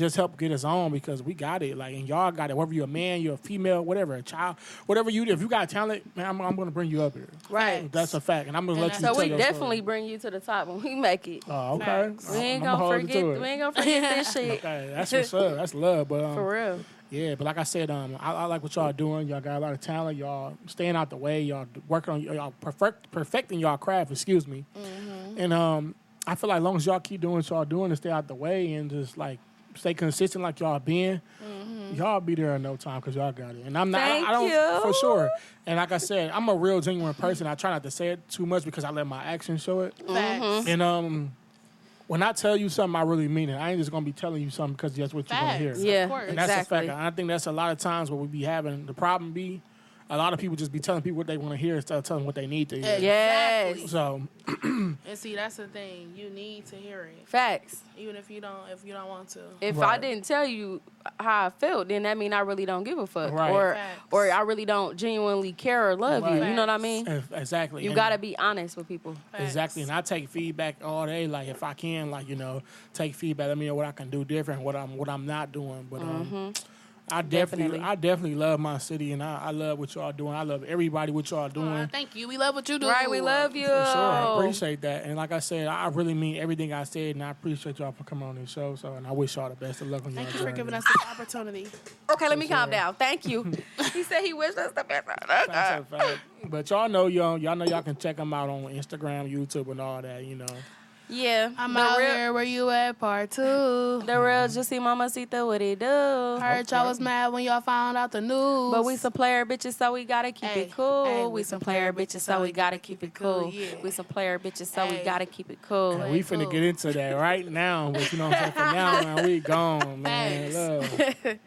just help get us on because we got it. Like and y'all got it. Whether you're a man, you're a female, whatever, a child, whatever you do. If you got talent, man, I'm, I'm gonna bring you up here. Right. That's a fact, and I'm gonna And let you. So we definitely Story. bring you to the top when we make it. Oh, okay. Facts. we ain't hold you forget. to. We ain't gonna forget this *laughs* shit. Okay, that's what's up. That's love, but um, For real. Yeah, but like I said, um, I, I like what y'all doing. Y'all got a lot of talent. Y'all staying out the way. Y'all working on y'all perfect, perfecting y'all craft. Excuse me. And um, I feel like as long as y'all keep doing what y'all doing and stay out the way and just like stay consistent like y'all been, y'all be there in no time because y'all got it. And I'm not. I- Thank I, don't you. for sure. And like I said, I'm a real genuine person. I try not to say it too much because I let my actions show it. Facts. And um, when I tell you something, I really mean it. I ain't just gonna be telling you something because that's what you want to hear. Yeah. And that's exactly. a fact. And I think that's a lot of times what we be having. The problem be a lot of people just be telling people what they want to hear instead of telling what they need to hear. Yes. Exactly. So *clears throat* And see, that's the thing. You need to hear it, Facts. even if you don't. If you don't want to. If I didn't tell you how I felt, then that mean I really don't give a fuck, Right. or Facts. or I really don't genuinely care or love you. Right. You know what I mean? if- exactly, You And- gotta be honest with people. Facts. exactly. And I take feedback all day. Like if I can, like you know, take feedback. Let me know what I can do different. What I'm what I'm not doing. But um, I definitely. Definitely. I definitely love my city, and I, I love what y'all doing. I love everybody what y'all doing. Aw, thank you. We love what you do. Right? We love you. For sure, I appreciate that. And like I said, I really mean everything I said, and I appreciate y'all for coming on this show. So, and I wish y'all the best of luck on Thank your you for giving us this opportunity. Okay, let me For calm down. Thank you. *laughs* he said he wished us the best. That's fact. But y'all know y'all, y'all know y'all can check them out on Instagram, YouTube, and all that. You know, Yeah, I'm the out real, here. Where you at? Part two. the real Juicy Mamacitaa, what he do? Heard y'all was mad when y'all found out the news. But we some player bitches, so we gotta keep Hey, it cool. hey, we some player bitches, so we gotta keep it cool. yeah. We some player bitches, so we gotta keep it cool. and we finna cool. get into that right now. But you know what I'm saying? For now, man, we gone, *laughs* man. Thanks. *laughs* Love.